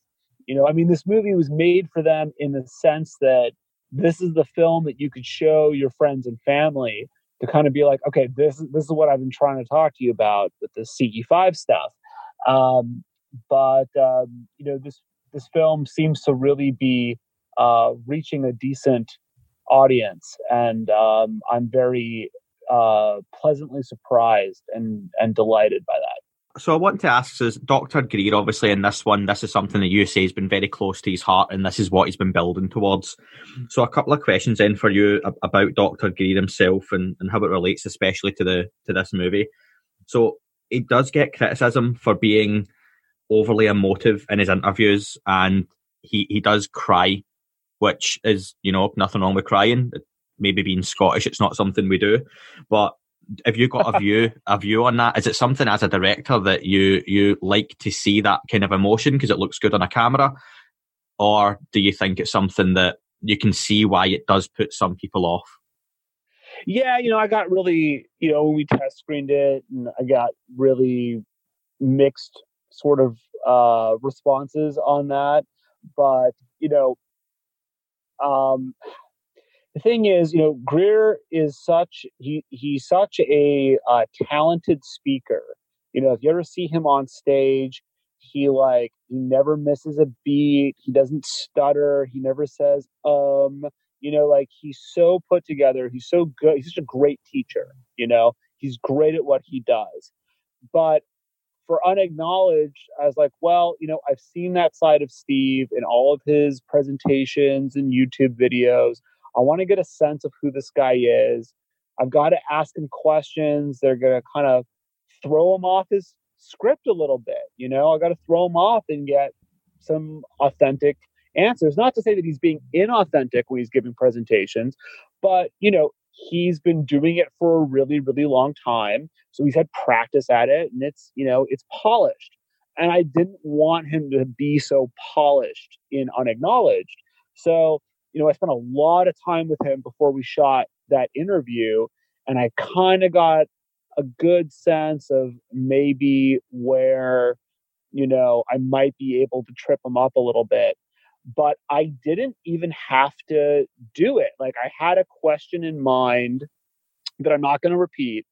You know, I mean, this movie was made for them in the sense that this is the film that you could show your friends and family to kind of be like, okay, this this is what I've been trying to talk to you about with the CE5 stuff. Um, but um, you know, this this film seems to really be uh, reaching a decent audience, and um, I'm very uh, pleasantly surprised and and delighted by that so I want to ask is Dr. Greer, obviously in this one, this is something that you say has been very close to his heart and this is what he's been building towards. Mm-hmm. So a couple of questions then for you about Dr. Greer himself and, and how it relates especially to the to this movie. So he does get criticism for being overly emotive in his interviews and he, he does cry, which is, you know, nothing wrong with crying. Maybe being Scottish, it's not something we do. But have you got a view a view on that? Is it something as a director that you you like to see that kind of emotion because it looks good on a camera, or do you think it's something that you can see why it does put some people off? Yeah, you know, I got really, you know, when we test screened it, and I got really mixed sort of uh, responses on that. But you know, um, the thing is, you know, Greer is such he he's such a uh, talented speaker. You know, if you ever see him on stage, he like he never misses a beat. He doesn't stutter. He never says um. You know, like he's so put together. He's so good. He's such a great teacher. You know, he's great at what he does. But for unacknowledged, I was like, well, you know, I've seen that side of Steve in all of his presentations and YouTube videos. I want to get a sense of who this guy is. I've got to ask him questions. They're going to kind of throw him off his script a little bit. You know, I got to throw him off and get some authentic answers. Not to say that he's being inauthentic when he's giving presentations, but, you know, he's been doing it for a really, really long time. So he's had practice at it and it's, you know, it's polished. And I didn't want him to be so polished in unacknowledged. So you know, I spent a lot of time with him before we shot that interview, and I kind of got a good sense of maybe where, you know, I might be able to trip him up a little bit. But I didn't even have to do it. Like, I had a question in mind that I'm not going to repeat.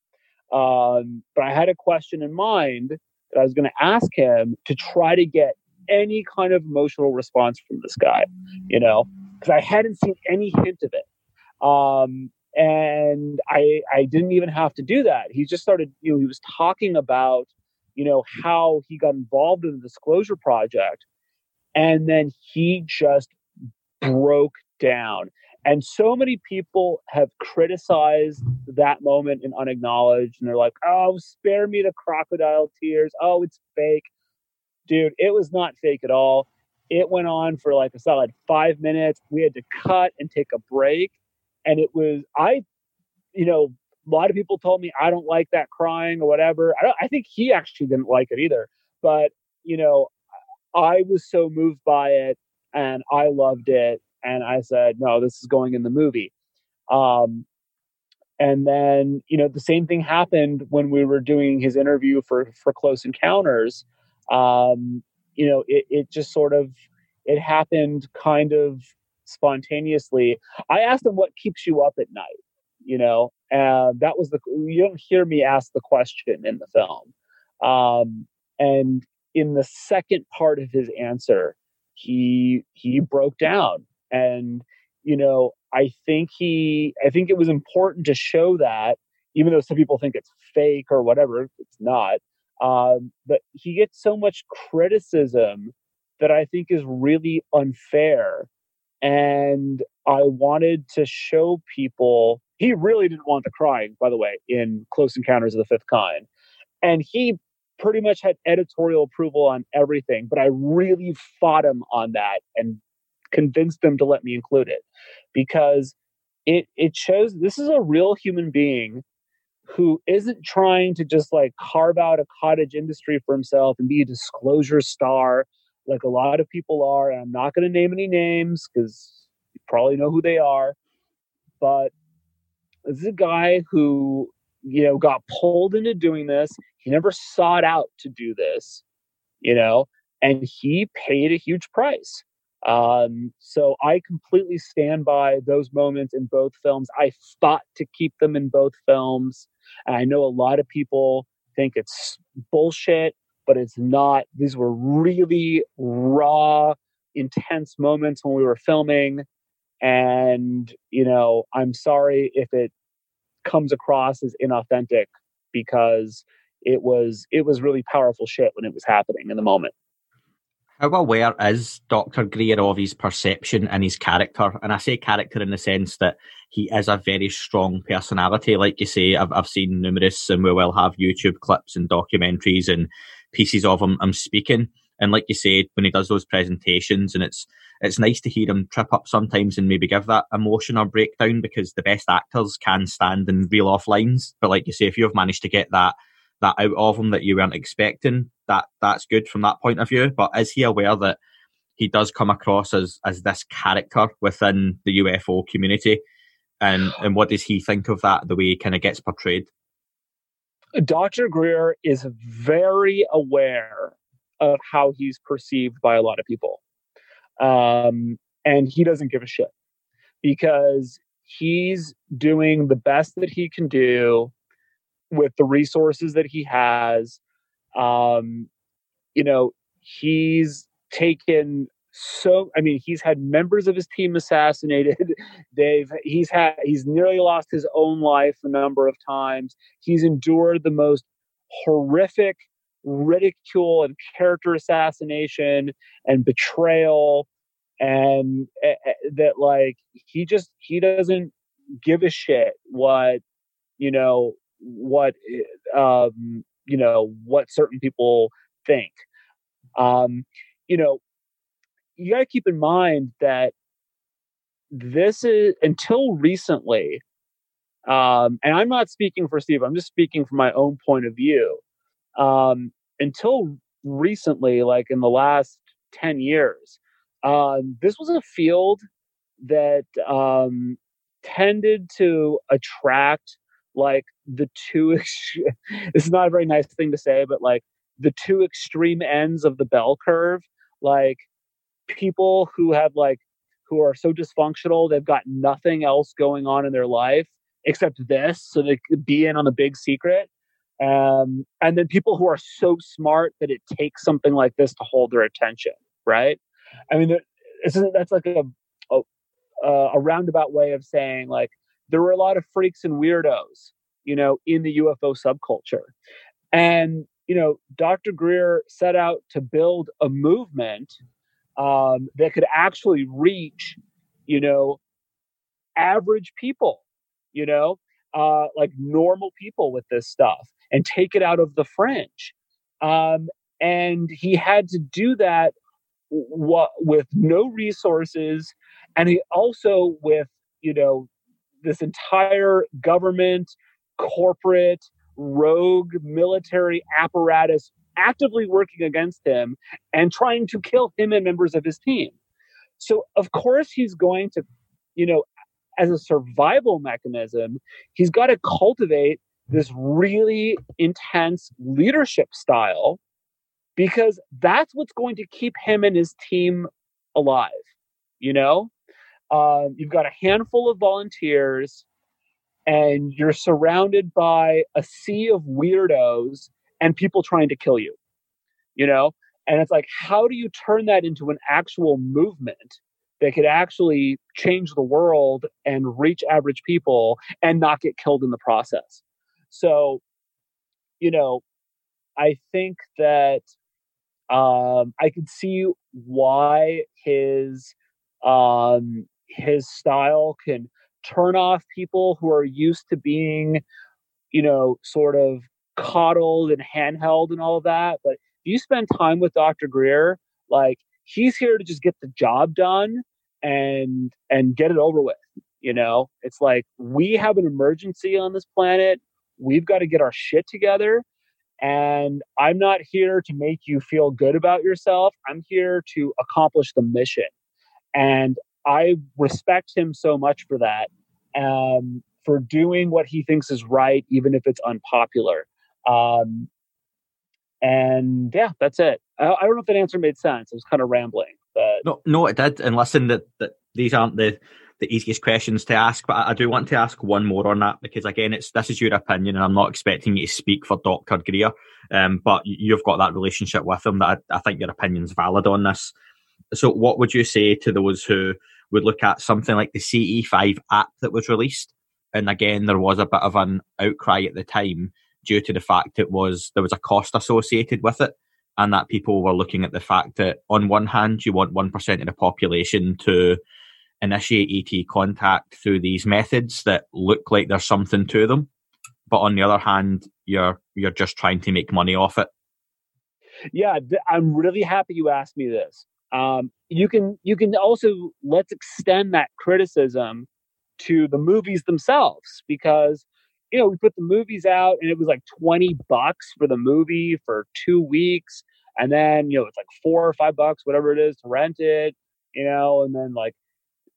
Um, but I had a question in mind that I was going to ask him to try to get any kind of emotional response from this guy, you know? Because I hadn't seen any hint of it. Um, and I I didn't even have to do that. He just started, you know, he was talking about, you know, how he got involved in the disclosure project, and then he just broke down. And so many people have criticized that moment in unacknowledged, and they're like, "Oh, spare me the crocodile tears. Oh, it's fake." Dude, it was not fake at all it went on for like a solid five minutes. We had to cut and take a break. And it was, I, you know, a lot of people told me I don't like that crying or whatever. I, I think he actually didn't like it either. But, you know, I was so moved by it and I loved it. And I said, no, this is going in the movie. Um, and then, you know, the same thing happened when we were doing his interview for for Close Encounters. Um, you know, it, it just sort of it happened kind of spontaneously. I asked him what keeps you up at night, you know, and that was the you don't hear me ask the question in the film. Um, and in the second part of his answer, he he broke down and you know i think he i think it was important to show that even though some people think it's fake or whatever it's not um, but he gets so much criticism that i think is really unfair. And i wanted to show people he really didn't want the crying by the way in close encounters of the fifth kind. And he pretty much had editorial approval on everything but i really fought him on that and convinced them to let me include it. Because it it shows this is a real human being who isn't trying to just like carve out a cottage industry for himself and be a disclosure star like a lot of people are and i'm not going to name any names because you probably know who they are but this is a guy who you know got pulled into doing this he never sought out to do this you know and he paid a huge price um, so I completely stand by those moments in both films. I fought to keep them in both films. And I know a lot of people think it's bullshit, but it's not. These were really raw, intense moments when we were filming. And, you know, I'm sorry if it comes across as inauthentic because it was it was really powerful shit when it was happening in the moment. How aware is Dr. Greer of his perception and his character? And I say character in the sense that he is a very strong personality. Like you say, I've, I've seen numerous, and we will have YouTube clips and documentaries and pieces of him, him speaking. And like you said, when he does those presentations, and it's it's nice to hear him trip up sometimes and maybe give that emotion or breakdown because the best actors can stand and reel off lines. But like you say, if you've managed to get that that out of him that you weren't expecting, that that's good from that point of view. But is he aware that he does come across as as this character within the UFO community? And and what does he think of that, the way he kind of gets portrayed? Dr. Greer is very aware of how he's perceived by a lot of people. Um, and he doesn't give a shit because he's doing the best that he can do with the resources that he has. Um, you know, he's taken so I mean, he's had members of his team assassinated. They've he's had he's nearly lost his own life a number of times. He's endured the most horrific ridicule and character assassination and betrayal and uh, that like he just he doesn't give a shit what you know what um, you know what certain people think. Um, you know, you got to keep in mind that this is until recently, um, and I'm not speaking for Steve. I'm just speaking from my own point of view. Um, until recently, like in the last ten years, um, this was a field that um, tended to attract like the two this is not a very nice thing to say but like the two extreme ends of the bell curve like people who have like who are so dysfunctional they've got nothing else going on in their life except this so they could be in on the big secret um, and then people who are so smart that it takes something like this to hold their attention right? I mean that's like a, a a roundabout way of saying like there were a lot of freaks and weirdos, you know, in the UFO subculture. And, you know, Dr. Greer set out to build a movement um, that could actually reach, you know, average people, you know, uh, like normal people with this stuff and take it out of the fringe. Um, and he had to do that what with no resources and he also with you know this entire government corporate rogue military apparatus actively working against him and trying to kill him and members of his team so of course he's going to you know as a survival mechanism he's got to cultivate this really intense leadership style because that's what's going to keep him and his team alive. You know, uh, you've got a handful of volunteers, and you're surrounded by a sea of weirdos and people trying to kill you. You know, and it's like, how do you turn that into an actual movement that could actually change the world and reach average people and not get killed in the process? So, you know, I think that um, I could see why his um, his style can turn off people who are used to being, you know, sort of coddled and handheld and all of that. But if you spend time with Dr. Greer, like he's here to just get the job done and and get it over with. You know, it's like we have an emergency on this planet. We've got to get our shit together and I'm not here to make you feel good about yourself. I'm here to accomplish the mission. And I respect him so much for that, um, for doing what he thinks is right, even if it's unpopular. Um, and yeah, that's it. I, I, don't know if that answer made sense. I was kind of rambling, but no, no, it did. And listen, that that these aren't the the easiest questions to ask, but I do want to ask one more on that because again, it's this is your opinion, and I'm not expecting you to speak for Doctor Greer, um, but you've got that relationship with him that I, I think your opinion's valid on this. So, what would you say to those who would look at something like the CE5 app that was released? And again, there was a bit of an outcry at the time due to the fact it was there was a cost associated with it and that people were looking at the fact that on one hand you want 1% of the population to initiate ET contact through these methods that look like there's something to them, but on the other hand, you're you're just trying to make money off it. Yeah, I'm really happy you asked me this. Um, you can you can also let's extend that criticism to the movies themselves because you know we put the movies out and it was like 20 bucks for the movie for two weeks. And then you know it's like four or five bucks whatever it is to rent it you know and then like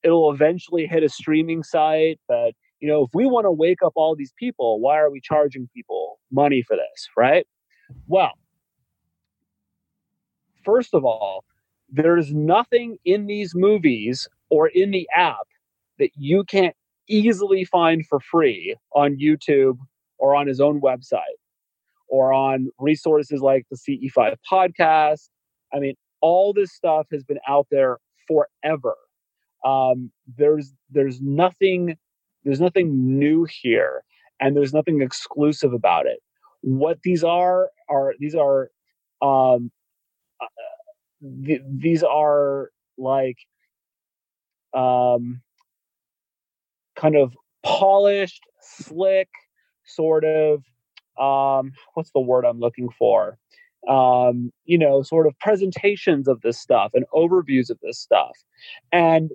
it'll eventually hit a streaming site. But you know if we want to wake up all these people why are we charging people money for this right? Well first of all there's nothing in these movies or in the app that you can't easily find for free on YouTube or on his own website or on resources like the CE5 podcast. I mean, all this stuff has been out there forever um, there's there's nothing there's nothing new here and there's nothing exclusive about it what these are are these are um, th- these are like um, kind of polished slick sort of um, what's the word i'm looking for um, you know sort of presentations of this stuff and overviews of this stuff and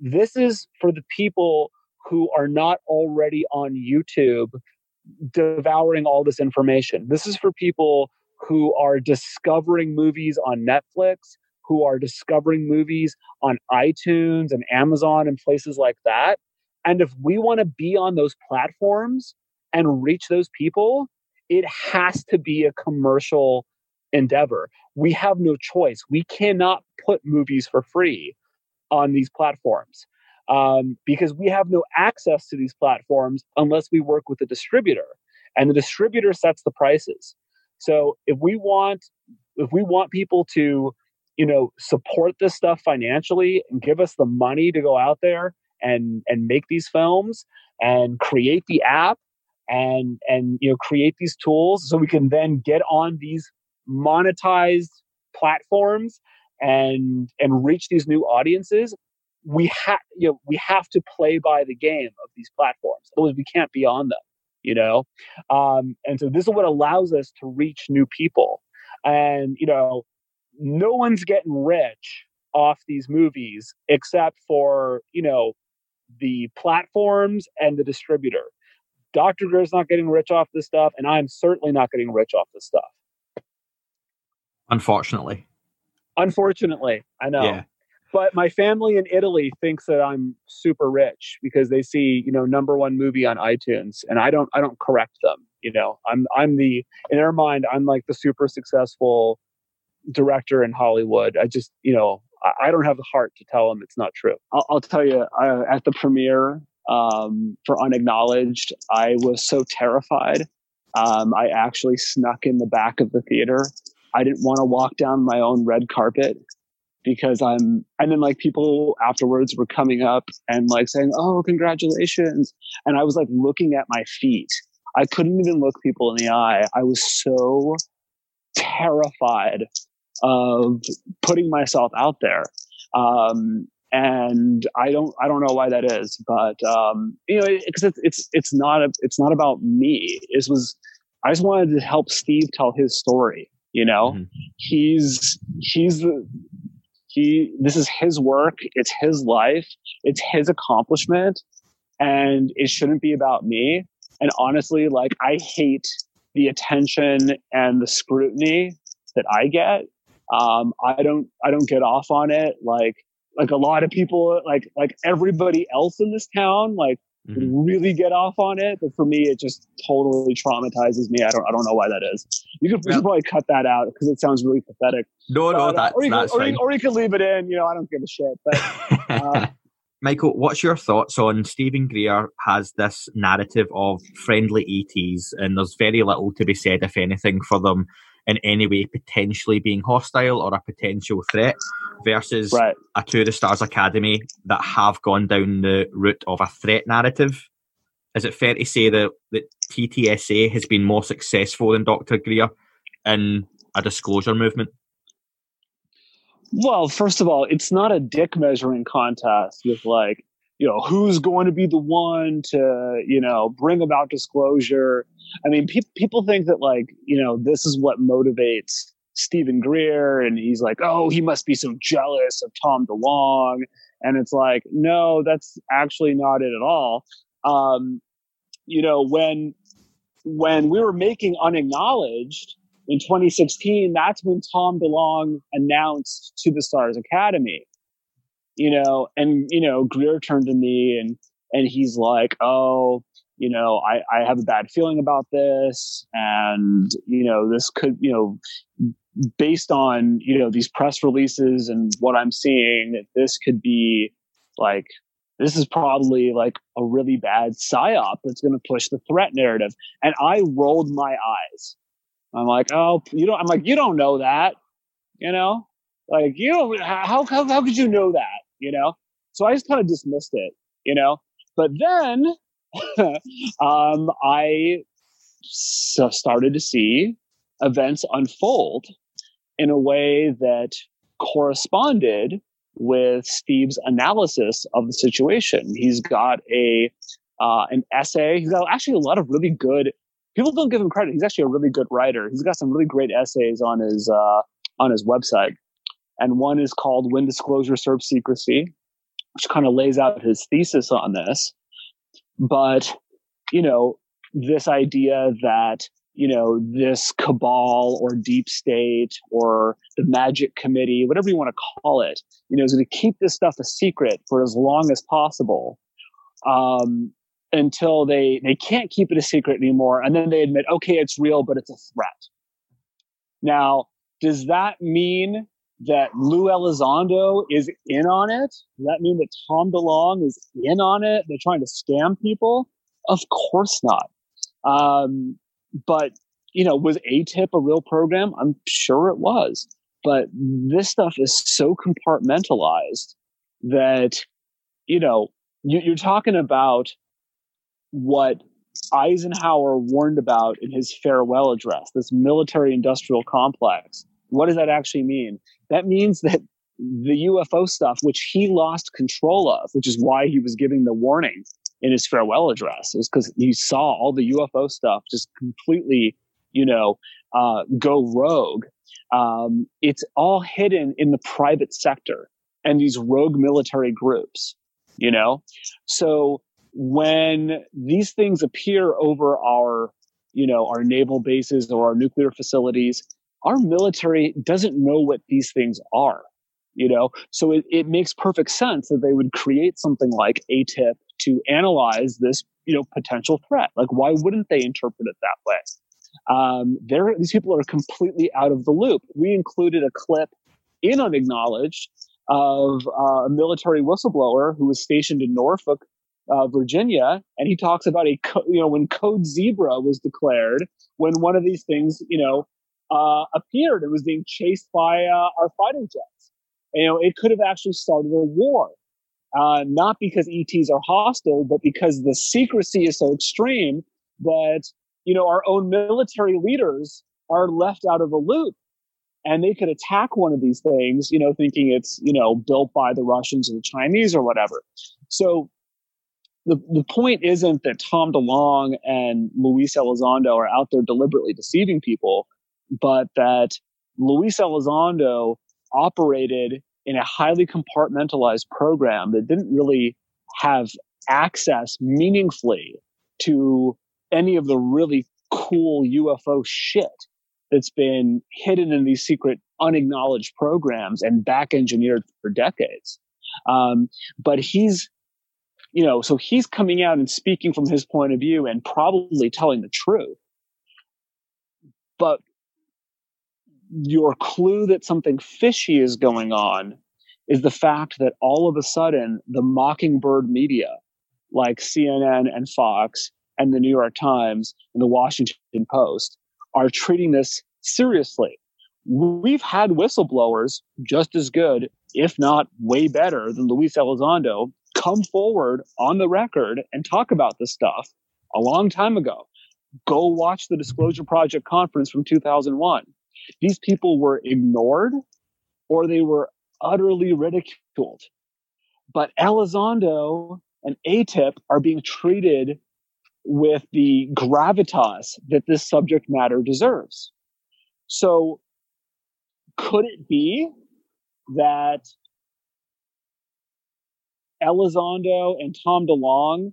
this is for the people who are not already on YouTube devouring all this information. This is for people who are discovering movies on Netflix, who are discovering movies on iTunes and Amazon and places like that. And if we want to be on those platforms and reach those people, it has to be a commercial endeavor. We have no choice. We cannot put movies for free on these platforms um, because we have no access to these platforms unless we work with a distributor and the distributor sets the prices so if we want if we want people to you know support this stuff financially and give us the money to go out there and and make these films and create the app and and you know create these tools so we can then get on these monetized platforms and and reach these new audiences we have you know we have to play by the game of these platforms. Otherwise we can't be on them you know um, and so this is what allows us to reach new people and you know no one's getting rich off these movies except for you know the platforms and the distributor. Dr. Greer's not getting rich off this stuff, and I'm certainly not getting rich off this stuff. Unfortunately. Unfortunately, I know. Yeah. But my family in Italy thinks that I'm super rich because they see, you know, number one movie on iTunes, and I don't, I don't correct them. You know, I'm, I'm the in their mind, I'm like the super successful director in Hollywood. I just, you know, I, I don't have the heart to tell them it's not true. I'll, I'll tell you, at the premiere um, for Unacknowledged, I was so terrified. Um, I actually snuck in the back of the theater. I didn't want to walk down my own red carpet because I'm, and then like people afterwards were coming up and like saying, Oh, congratulations. And I was like looking at my feet. I couldn't even look people in the eye. I was so terrified of putting myself out there. Um, and I don't, I don't know why that is, but, um, you know, because it, it's, it's, it's not, a, it's not about me. It was, I just wanted to help Steve tell his story. You know, Mm-hmm. he's, he's the, he, this is his work. It's his life. It's his accomplishment and it shouldn't be about me. And honestly, like I hate the attention and the scrutiny that I get. Um, I don't, I don't get off on it. Like, like a lot of people, like, like everybody else in this town, like Mhm. really get off on it. But for me, it just totally traumatizes me. I don't, I don't know why that is. You could, Yeah. should probably cut that out because it sounds really pathetic. No, no, Uh, that, or, you that's can, or, you, or you can leave it in. You know, I don't give a shit. But uh, Michael, what's your thoughts on Steven Greer has this narrative of friendly ETs, and there's very little to be said, if anything, for them in any way potentially being hostile or a potential threat, versus right, a To the Stars Academy that have gone down the route of a threat narrative. Is it fair to say that, that TTSA has been more successful than Dr. Greer in a disclosure movement? Well, first of all, it's not a dick measuring contest with like, you know, who's going to be the one to, you know, bring about disclosure. I mean, pe- people think that like, you know, this is what motivates Steven Greer, and he's like, oh, he must be so jealous of Tom DeLonge, and it's like, no, that's actually not it at all. Um, you know, when when we were making Unacknowledged, in 2016, that's when Tom DeLonge announced to the Stars Academy. You know, and you know, Greer turned to me and and he's like, "Oh, you know, I I have a bad feeling about this, and you know, this could, you know, based on you know these press releases and what I'm seeing, this could be like." This is probably like a really bad psyop that's going to push the threat narrative. And I rolled my eyes. I'm like, oh, you don't. I'm like, you don't know that, you know, like you don't. How how how could you know that, you know? So I just kind of dismissed it, you know. But then, um, I s- started to see events unfold in a way that corresponded with Steve's analysis of the situation. He's got a uh, an essay. He's got actually a lot of really good people don't give him credit. He's actually a really good writer. He's got some really great essays on his uh, on his website, and one is called "When Disclosure Serves Secrecy," which kind of lays out his thesis on this. But you know, this idea that you know this cabal or deep state or the magic committee, whatever you want to call it, you know, is going to keep this stuff a secret for as long as possible. Um, until they they can't keep it a secret anymore and then they admit okay it's real but it's a threat now does that mean that lou elizondo is in on it? Does that mean that tom delonge is in on it? They're trying to scam people? Of course not. Um, but you know was atip a real program? I'm sure it was. But this stuff is so compartmentalized that you know you, you're talking about what Eisenhower warned about in his farewell address, this military industrial complex. What does that actually mean? That means that the UFO stuff, which he lost control of, which is why he was giving the warning in his farewell address, is because he saw all the UFO stuff just completely, you know, uh, go rogue. um, it's all hidden in the private sector and these rogue military groups, you know? So when these things appear over our, you know, our naval bases or our nuclear facilities, our military doesn't know what these things are, you know? So it, it makes perfect sense that they would create something like ATIP to analyze this, you know, potential threat. Like, why wouldn't they interpret it that way? Um, there these people are completely out of the loop. We included a clip in Unacknowledged of uh, a military whistleblower who was stationed in Norfolk, uh, Virginia, and he talks about a co- you know when Code Zebra was declared when one of these things you know uh, appeared and was being chased by uh, our fighter jets. You know, it could have actually started a war. Uh, not because ETs are hostile, but because the secrecy is so extreme that you know, our own military leaders are left out of the loop and they could attack one of these things, you know, thinking it's, you know, built by the Russians or the Chinese or whatever. So the, the point isn't that Tom DeLonge and Luis Elizondo are out there deliberately deceiving people, but that Luis Elizondo operated in a highly compartmentalized program that didn't really have access meaningfully to any of the really cool UFO shit that's been hidden in these secret, unacknowledged programs and back engineered for decades. Um, but he's, you know, so he's coming out and speaking from his point of view and probably telling the truth. But your clue that something fishy is going on is the fact that all of a sudden the mockingbird media, like CNN and Fox, and the New York Times and the Washington Post are treating this seriously. We've had whistleblowers just as good, if not way better than Luis Elizondo, come forward on the record and talk about this stuff a long time ago. Go watch the Disclosure Project conference from 2001. These people were ignored or they were utterly ridiculed. But Elizondo and ATIP are being treated with the gravitas that this subject matter deserves. So, could it be that Elizondo and Tom DeLonge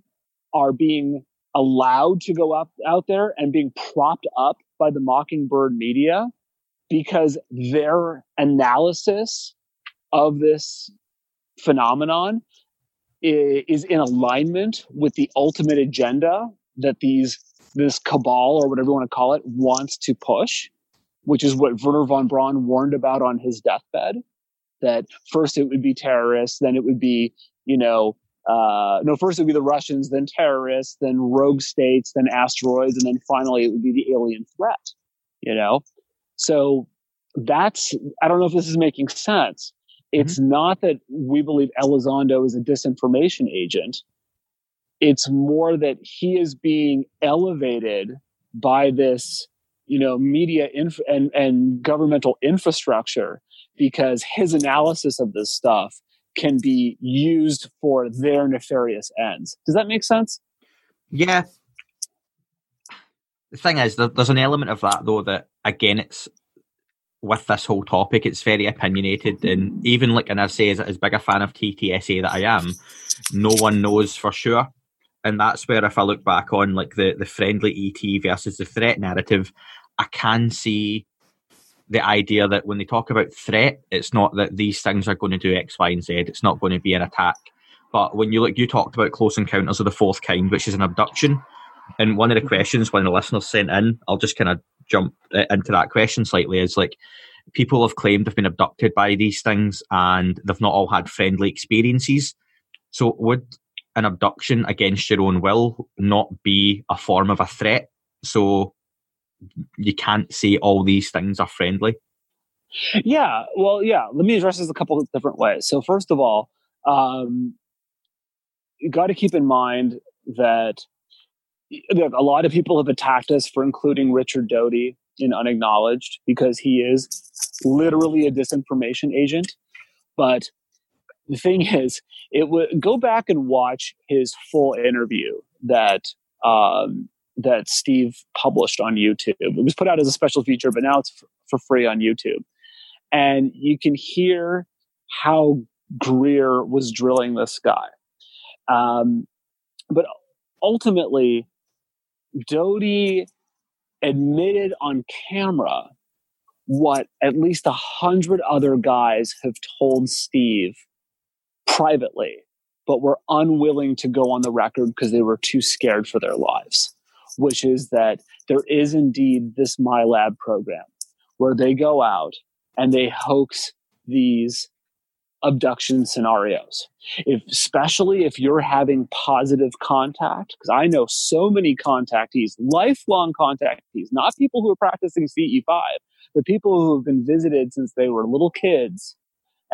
are being allowed to go up out there and being propped up by the Mockingbird media because their analysis of this phenomenon is in alignment with the ultimate agenda that these this cabal or whatever you want to call it wants to push, which is what Wernher von Braun warned about on his deathbed. That first it would be terrorists, then it would be, you know, uh, no, first it would be the Russians, then terrorists, then rogue states, then asteroids, and then finally it would be the alien threat, you know? So that's, I don't know if this is making sense. It's mm-hmm. not that we believe Elizondo is a disinformation agent. It's more that he is being elevated by this, you know, media inf- and, and governmental infrastructure because his analysis of this stuff can be used for their nefarious ends. Does that make sense? Yeah. The thing is, there's an element of that though that again, it's with this whole topic, it's very opinionated, and even like, and I say, as, as big a fan of TTSA that I am, no one knows for sure and that's where if I look back on like the the friendly ET versus the threat narrative, I can see the idea that when they talk about threat, it's not that these things are going to do X, Y, and Z. It's not going to be an attack. But when you look, you talked about close encounters of the fourth kind, which is an abduction. And one of the questions one of the listeners sent in, I'll just kind of jump uh, into that question slightly, is like people have claimed they've been abducted by these things and they've not all had friendly experiences. So would an abduction against your own will not be a form of a threat. So you can't say all these things are friendly. Yeah, well, yeah. Let me address this a couple of different ways. So, first of all, um, you got to keep in mind that look, a lot of people have attacked us for including Richard Doty in Unacknowledged because he is literally a disinformation agent. But the thing is, it would go back and watch his full interview that um, that Steve published on YouTube. It was put out as a special feature, but now it's f- for free on YouTube. And you can hear how Greer was drilling this guy. Um, but ultimately, Doty admitted on camera what at least a hundred other guys have told Steve privately, but were unwilling to go on the record because they were too scared for their lives, which is that there is indeed this MILAB program where they go out and they hoax these abduction scenarios. If, especially if you're having positive contact, because I know so many contactees, lifelong contactees, not people who are practicing CE5, but people who have been visited since they were little kids.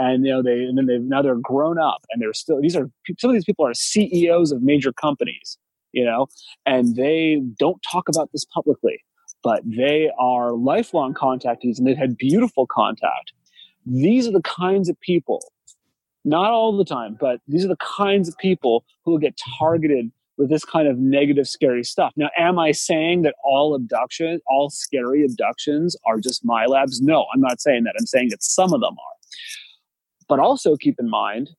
And you know they, and then they've now they're grown up, and they're still. These are some of these people are CEOs of major companies, you know, and they don't talk about this publicly, but they are lifelong contactees, and they've had beautiful contact. These are the kinds of people not all the time, but these are the kinds of people who will get targeted with this kind of negative, scary stuff. Now, am I saying that all abduction, all scary abductions are just MILABs? No, I'm not saying that. I'm saying that some of them are. But also keep in mind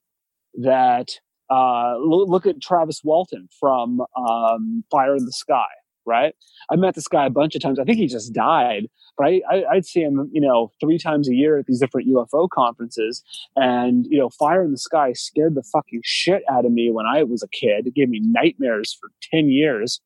that uh, look at Travis Walton from um, Fire in the Sky, right? I met this guy a bunch of times. I think he just died, but I, I, would see him, you know, three times a year at these different UFO conferences. And, you know, Fire in the Sky scared the fucking shit out of me when I was a kid. It gave me nightmares for 10 years.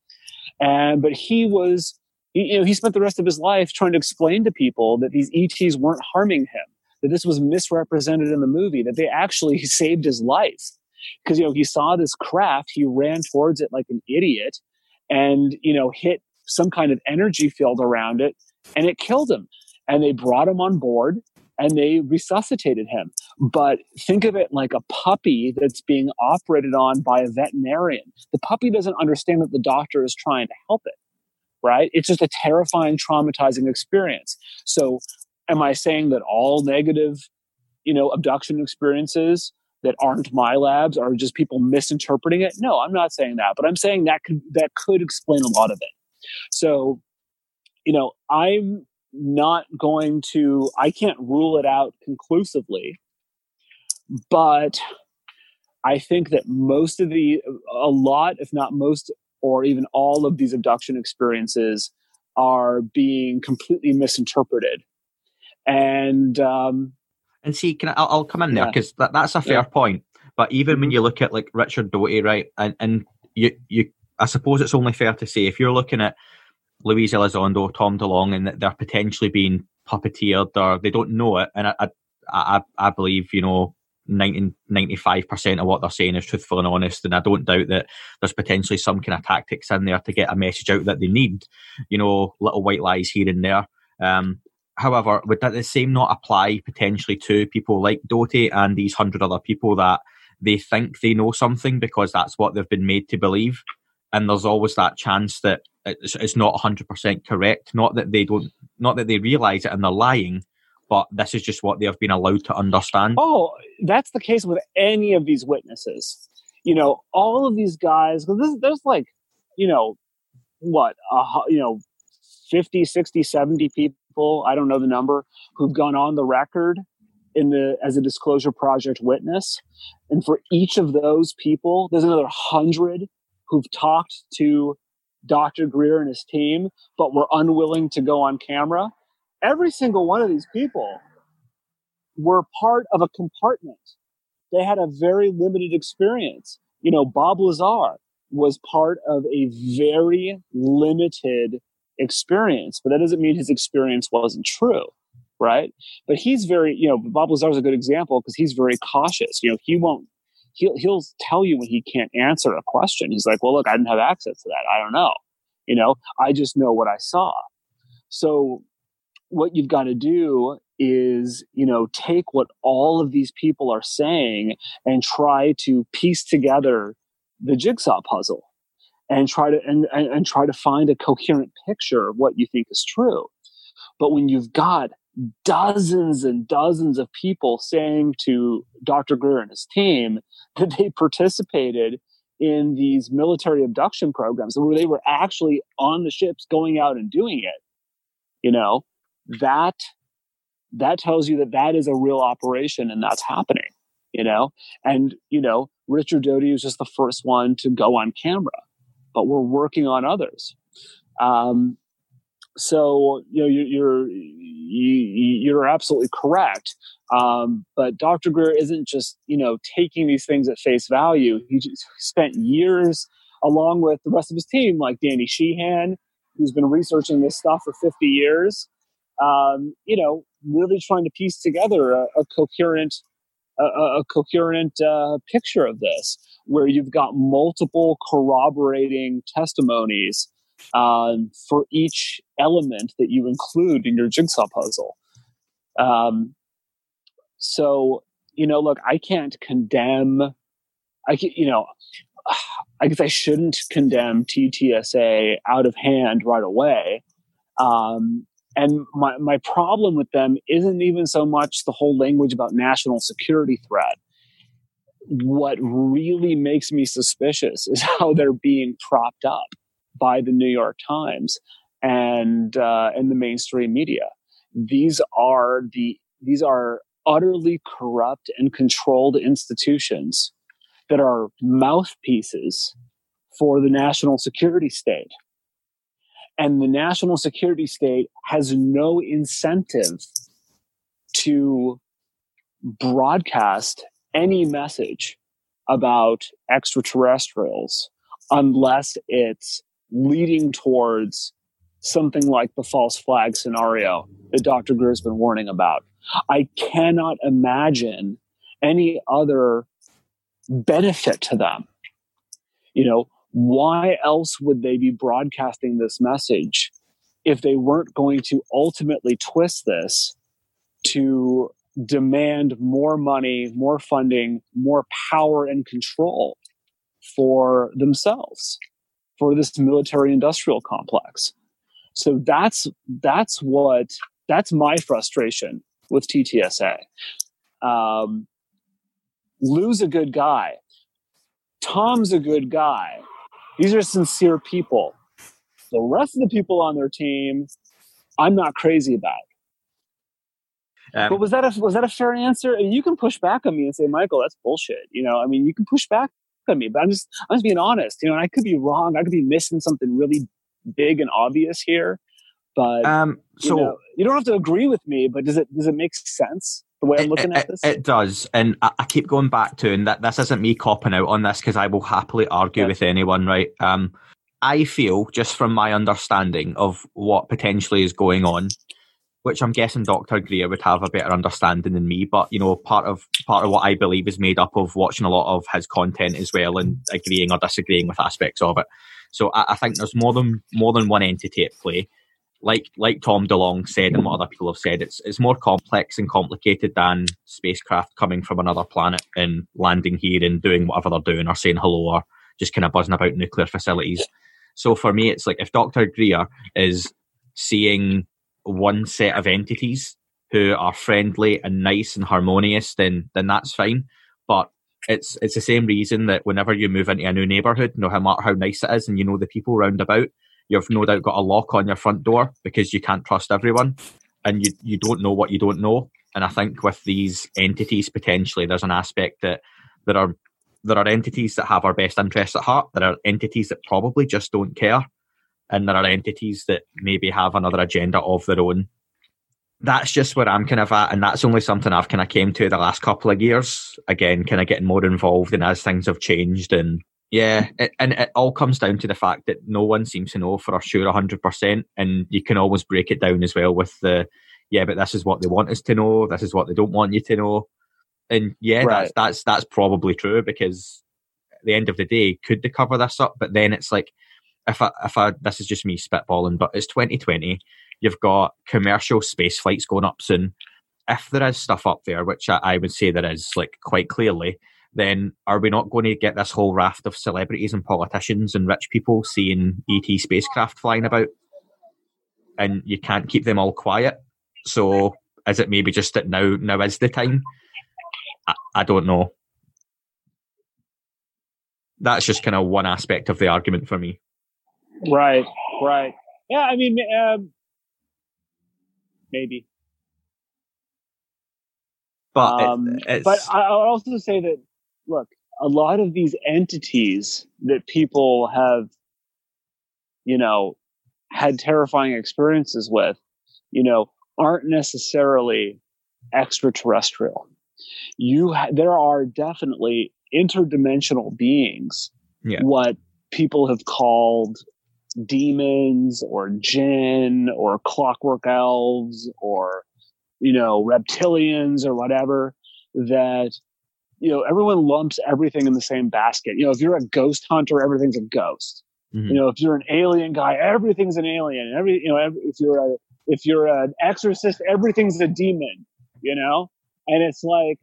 And, but he was, you know, he spent the rest of his life trying to explain to people that these ETs weren't harming him, that this was misrepresented in the movie, that they actually saved his life. Because, you know, he saw this craft, he ran towards it like an idiot and, you know, hit some kind of energy field around it and it killed him. And they brought him on board and they resuscitated him. But think of it like a puppy that's being operated on by a veterinarian. The puppy doesn't understand that the doctor is trying to help it, right? It's just a terrifying, traumatizing experience. So, am I saying that all negative, you know, abduction experiences that aren't MILABs are just people misinterpreting it? No, I'm not saying that, but I'm saying that could that could explain a lot of it. So you know, I'm not going to, I can't rule it out conclusively, but I think that most of the, a lot, if not most, or even all of these abduction experiences are being completely misinterpreted. And, um, and see, can I, I'll, I'll come in there because that, that's a fair yeah. point. But even mm-hmm. when you look at like Richard Doty, right, and and you you, I suppose it's only fair to say if you're looking at Luis Elizondo, Tom DeLonge, and they're potentially being puppeteered or they don't know it. And I, I, I believe, you know, 90, 95% of what they're saying is truthful and honest. And I don't doubt that there's potentially some kind of tactics in there to get a message out that they need, you know, little white lies here and there. Um, however, would that the same not apply potentially to people like Doty and these hundred other people that they think they know something because that's what they've been made to believe? And there's always that chance that it's, it's not 100% correct. Not that they don't, not that they realize it and they're lying, but this is just what they have been allowed to understand. Oh, that's the case with any of these witnesses. You know, all of these guys, because there's like, you know, what, uh, you know, 50, 60, 70 people, I don't know the number, who've gone on the record in the as a disclosure project witness. And for each of those people, there's another hundred who've talked to Dr. Greer and his team, but were unwilling to go on camera. Every single one of these people were part of a compartment. They had a very limited experience. You know, Bob Lazar was part of a very limited experience, but that doesn't mean his experience wasn't true, right? But he's very, you know, Bob Lazar is a good example because he's very cautious. You know, he won't he'll he'll tell you when he can't answer a question. He's like, "Well, look, I didn't have access to that. I don't know. You know, I just know what I saw." So what you've got to do is, you know, take what all of these people are saying and try to piece together the jigsaw puzzle and try to and, and, and try to find a coherent picture of what you think is true. But when you've got dozens and dozens of people saying to Dr. Greer and his team that they participated in these military abduction programs where they were actually on the ships going out and doing it you know that that tells you that that is a real operation and that's happening you know and you know richard doty was just the first one to go on camera but we're working on others. Um, so you know you, you're you, you're absolutely correct. Um, but dr greer isn't just you know taking these things at face value. He spent years along with the rest of his team like danny sheehan who's been researching this stuff for 50 years um, you know really trying to piece together a, a coherent a, a coherent uh, picture of this where you've got multiple corroborating testimonies um, for each element that you include in your jigsaw puzzle. Um, so, you know, look, I can't condemn, I can, you know, I guess I shouldn't condemn TTSA out of hand right away. Um, and my, my problem with them isn't even so much the whole language about national security threat. What really makes me suspicious is how they're being propped up by the New York Times and uh, and the mainstream media. These are the these are utterly corrupt and controlled institutions that are mouthpieces for the national security state. And the national security state has no incentive to broadcast any message about extraterrestrials unless it's leading towards something like the false flag scenario that Dr. Greer's been warning about. I cannot imagine any other benefit to them. You know, why else would they be broadcasting this message if they weren't going to ultimately twist this to demand more money, more funding, more power and control for themselves? for this military industrial complex. So that's that's what that's my frustration with TTSA. Um, Lou's a good guy. Tom's a good guy. These are sincere people. The rest of the people on their team, I'm not crazy about. Um, but was that a was that a fair answer? And you can push back on me and say, Michael, that's bullshit. You know, I mean, you can push back on me, but I'm just I'm just being honest. You know, I could be wrong. I could be missing something really big and obvious here. But um, so you, know, you don't have to agree with me. But does it does it make sense? The way I'm looking it, at this, it does, and I, I, keep going back to, and that this isn't me copping out on this because I will happily argue yeah. with anyone. Right? Um, I feel just from my understanding of what potentially is going on, which I'm guessing Dr. Greer would have a better understanding than me. But you know, part of part of what I believe is made up of watching a lot of his content as well and agreeing or disagreeing with aspects of it. So I, I think there's more than more than one entity at play. Like like Tom DeLonge said and what other people have said, it's it's more complex and complicated than spacecraft coming from another planet and landing here and doing whatever they're doing or saying hello or just kind of buzzing about nuclear facilities. So for me, it's like if Dr. Greer is seeing one set of entities who are friendly and nice and harmonious, then then that's fine. But it's it's the same reason that whenever you move into a new neighbourhood, no matter how nice it is, and you know the people round about, you've no doubt got a lock on your front door because you can't trust everyone, and you you don't know what you don't know. And I think with these entities, potentially, there's an aspect that there are there are entities that have our best interests at heart. There are entities that probably just don't care and there are entities that maybe have another agenda of their own. That's just where I'm kind of at, and that's only something I've kind of came to the last couple of years. Again, kind of getting more involved, and as things have changed, and yeah, it, and it all comes down to the fact that no one seems to know for sure hundred percent, and you can always break it down as well with the yeah, but this is what they want us to know, this is what they don't want you to know, and yeah, right. that's that's that's probably true because at the end of the day, could they cover this up? But then it's like if I, if I, this is just me spitballing, but it's 2020. You've got commercial space flights going up soon. If there is stuff up there, which I, I would say there is, like quite clearly, then are we not going to get this whole raft of celebrities and politicians and rich people seeing ET spacecraft flying about? And you can't keep them all quiet. So is it maybe just that now now is the time? I, I don't know. that's just kind of one aspect of the argument for me. Right, right. Yeah, I mean, um, maybe. But it- Um, it's, but I- I'll also say that look, a lot of these entities that people have, you know, had terrifying experiences with, you know, aren't necessarily extraterrestrial. You, ha- there are definitely interdimensional beings. Yeah. What people have called demons or jinn or clockwork elves or you know reptilians or whatever that you know everyone lumps everything in the same basket. You know if you're a ghost hunter everything's a ghost. Mhm. you know if you're an alien guy everything's an alien. Every you know every, if you're a if you're an exorcist everything's a demon you know? And it's like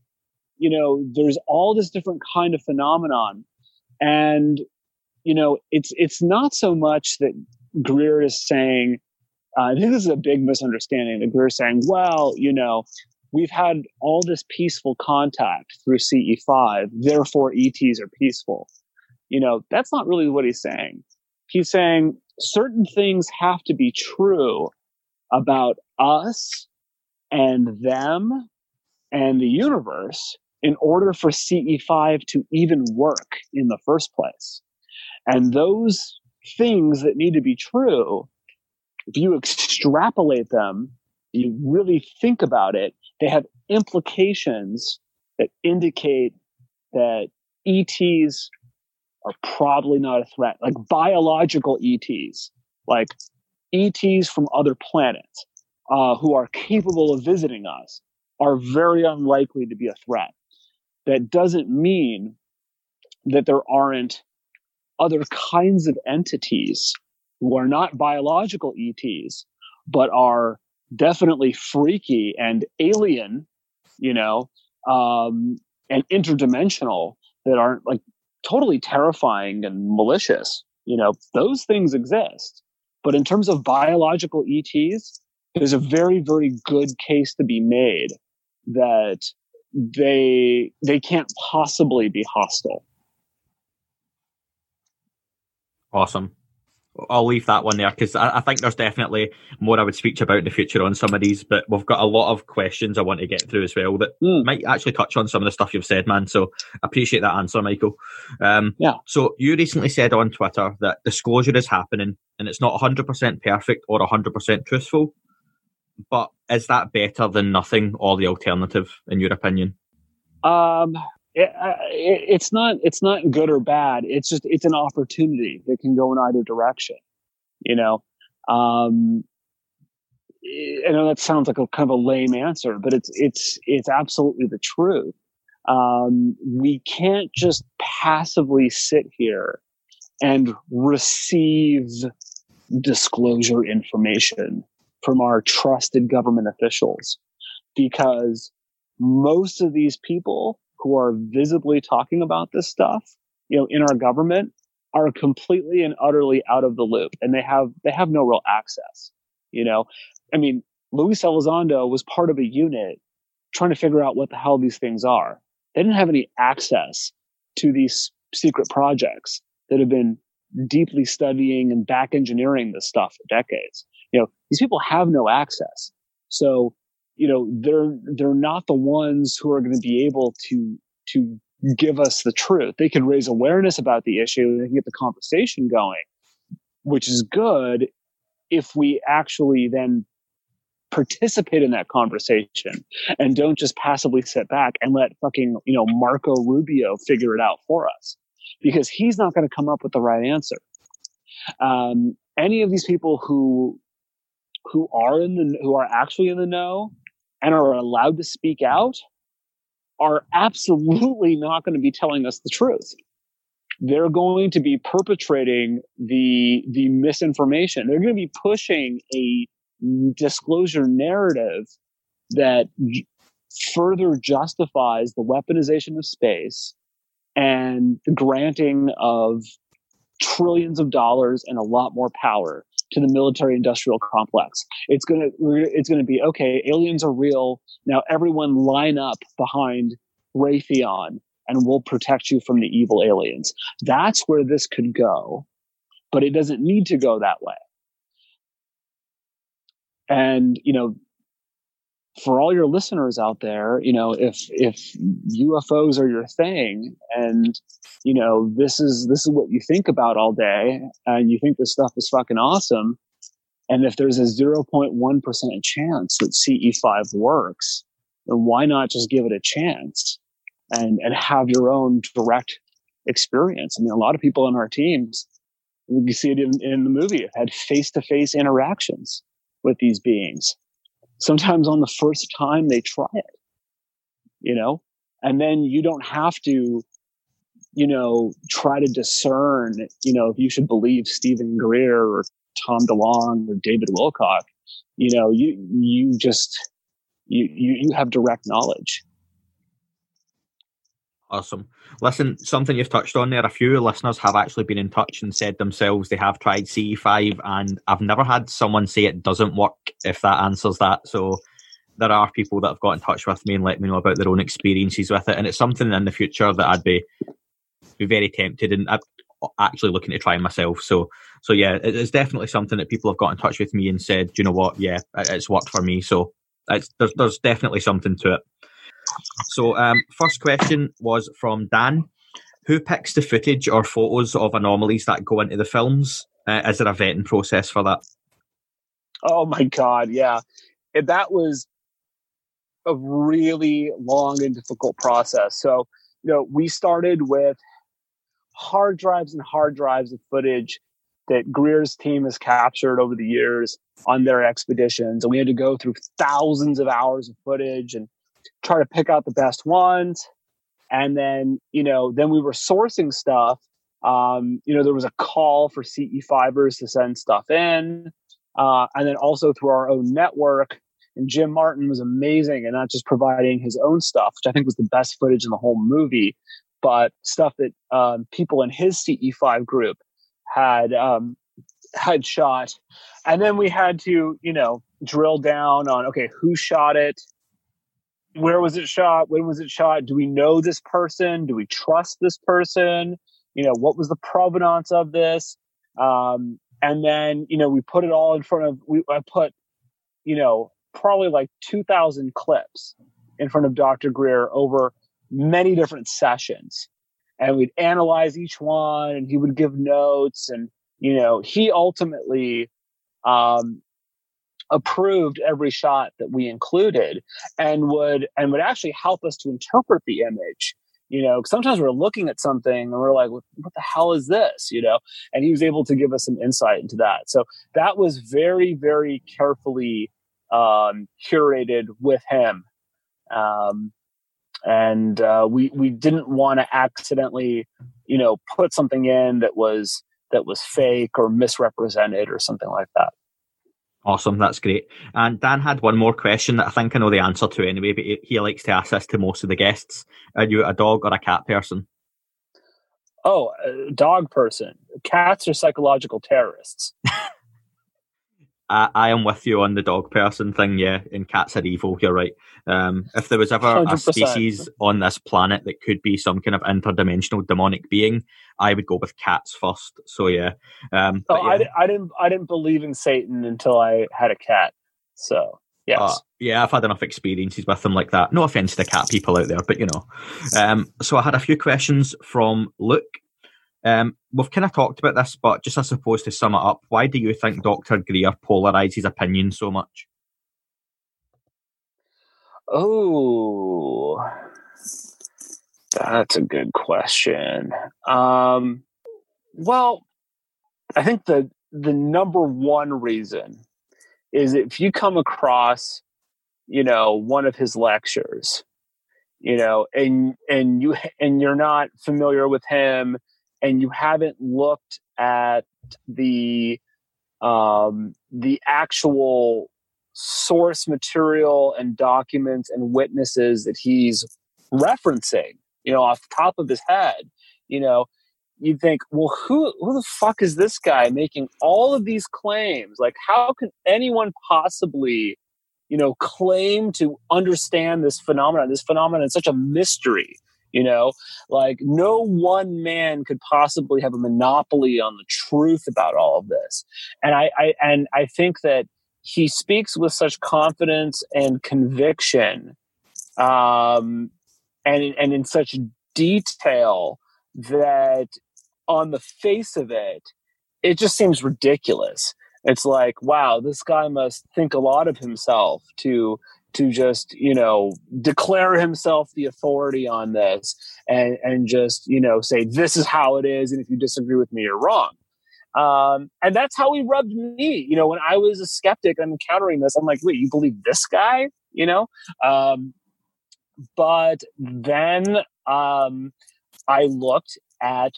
you know there's all this different kind of phenomenon. And you know it's it's not so much that greer is saying uh, i think this is a big misunderstanding that greer is saying well you know we've had all this peaceful contact through ce5 therefore ets are peaceful you know that's not really what he's saying he's saying certain things have to be true about us and them and the universe in order for CE5 to even work in the first place. And those things that need to be true, if you extrapolate them, you really think about it, they have implications that indicate that ETs are probably not a threat, like biological ETs, like ETs from other planets uh, who are capable of visiting us are very unlikely to be a threat. That doesn't mean that there aren't other kinds of entities who are not biological ETs, but are definitely freaky and alien, you know, um, and interdimensional that aren't like totally terrifying and malicious. You know, those things exist. But in terms of biological ETs, there's a very, very good case to be made that they they can't possibly be hostile. Awesome. I'll leave that one there because I, I think there's definitely more I would speak to about in the future on some of these, but we've got a lot of questions I want to get through as well that Mm. might actually touch on some of the stuff you've said, man. So I appreciate that answer, Michael. Um, Yeah. So you recently said on Twitter that disclosure is happening and it's not 100% perfect or 100% truthful, but is that better than nothing or the alternative, in your opinion? Um, it, it, it's not it's not good or bad. It's just it's an opportunity that can go in either direction. You know, um, I know that sounds like a kind of a lame answer, but it's it's it's absolutely the truth. Um, we can't just passively sit here and receive disclosure information from our trusted government officials because most of these people who are visibly talking about this stuff, you know, in our government are completely and utterly out of the loop and they have they have no real access. You know, I mean, Luis Elizondo was part of a unit trying to figure out what the hell these things are. They didn't have any access to these secret projects that have been deeply studying and back engineering this stuff for decades. You know, these people have no access. So, you know, they're they're not the ones who are going to be able to to give us the truth. They can raise awareness about the issue, they can get the conversation going, which is good if we actually then participate in that conversation and don't just passively sit back and let fucking, you know, Marco Rubio figure it out for us because he's not going to come up with the right answer. Um, any of these people who who are in the who are actually in the know and are allowed to speak out are absolutely not going to be telling us the truth. They're going to be perpetrating the the misinformation. They're going to be pushing a disclosure narrative that further justifies the weaponization of space and the granting of trillions of dollars and a lot more power to the military industrial complex. It's to it's to be okay, aliens are real. Now everyone line up behind Raytheon and we'll protect you from the evil aliens. That's where this could go, but it doesn't need to go that way. And, you know, for all your listeners out there, you know, if if UFOs are your thing and you know, this is this is what you think about all day and you think this stuff is fucking awesome, and if there's a 0.1% chance that CE5 works, then why not just give it a chance and and have your own direct experience? I mean, a lot of people in our teams, you see it in, in the movie, have had face-to-face interactions with these beings sometimes on the first time they try it, you know, and then you don't have to, you know, try to discern, you know, if you should believe Steven Greer or Tom DeLonge or David Wilcock, you know, you, you just, you, you, you have direct knowledge. Awesome. Listen, something you've touched on there, a few listeners have actually been in touch and said themselves they have tried CE5, and I've never had someone say it doesn't work, if that answers that. So there are people that have got in touch with me and let me know about their own experiences with it, and it's something in the future that I'd be be very tempted and I'm uh, actually looking to try myself. So, so yeah, it's definitely something that people have got in touch with me and said, you know what, yeah, it's worked for me. So there's there's definitely something to it. So, um, first question was from Dan. Who picks the footage or photos of anomalies that go into the films? Uh, is there a vetting process for that? Oh my god, yeah. That was a really long and difficult process. So, you know, we started with hard drives and hard drives of footage that Greer's team has captured over the years on their expeditions. And we had to go through thousands of hours of footage and try to pick out the best ones. And then, you know, then we were sourcing stuff. Um, you know, there was a call for CE5ers to send stuff in. Uh, and then also through our own network. And Jim Martin was amazing and not just providing his own stuff, which I think was the best footage in the whole movie, but stuff that um, people in his CE5 group had um, had shot. And then we had to, you know, drill down on okay, who shot it, where was it shot? When was it shot? Do we know this person? Do we trust this person? You know what was the provenance of this? Um, and then you know we put it all in front of we i put you know probably like 2000 clips in front of dr greer over many different sessions. And we'd analyze each one and he would give notes and you know he ultimately um, approved every shot that we included and would and would actually help us to interpret the image you know sometimes we're looking at something and we're like what the hell is this? you know? And he was able to give us some insight into that. So that was very very carefully um, curated with him. Um, and uh, we we didn't want to accidentally you know put something in that was that was fake or misrepresented or something like that Awesome, that's great. And Dan had one more question that I think I know the answer to anyway, but he, likes to ask this to most of the guests. Are you a dog or a cat person? Oh, a dog person. Cats are psychological terrorists. I, I, am with you on the dog person thing, yeah, and cats are evil, you're right. Um, if there was ever 100%. a species on this planet that could be some kind of interdimensional demonic being, I would go with cats first. So yeah. Um, oh, yeah. I, I, didn't I didn't believe in Satan until I had a cat. So yes. Uh, yeah, I've had enough experiences with them like that. No offense to cat people out there, but you know. Um, so I had a few questions from Luke. Um, we've kind of talked about this, but just I suppose to sum it up, why do you think Dr. Greer polarizes opinion so much? Oh, that's a good question. Um, well, I think the the number one reason is if you come across, you know, one of his lectures, you know, and and you and you're not familiar with him and you haven't looked at the um, the actual source material and documents and witnesses that he's referencing, you know, off the top of his head, you know, you'd think, well, who who the fuck is this guy making all of these claims? Like, how can anyone possibly, you know, claim to understand this phenomenon? This phenomenon is such a mystery You know, like no one man could possibly have a monopoly on the truth about all of this. And I, I and I think that he speaks with such confidence and conviction, um, and and in such detail that on the face of it, it just seems ridiculous. It's like, wow, this guy must think a lot of himself to to just you know declare himself the authority on this and and just you know say this is how it is and if you disagree with me you're wrong. Um, and that's how he rubbed me. You know when i was a skeptic i'm encountering this i'm like wait you believe this guy? You know? Um, but then um, i looked at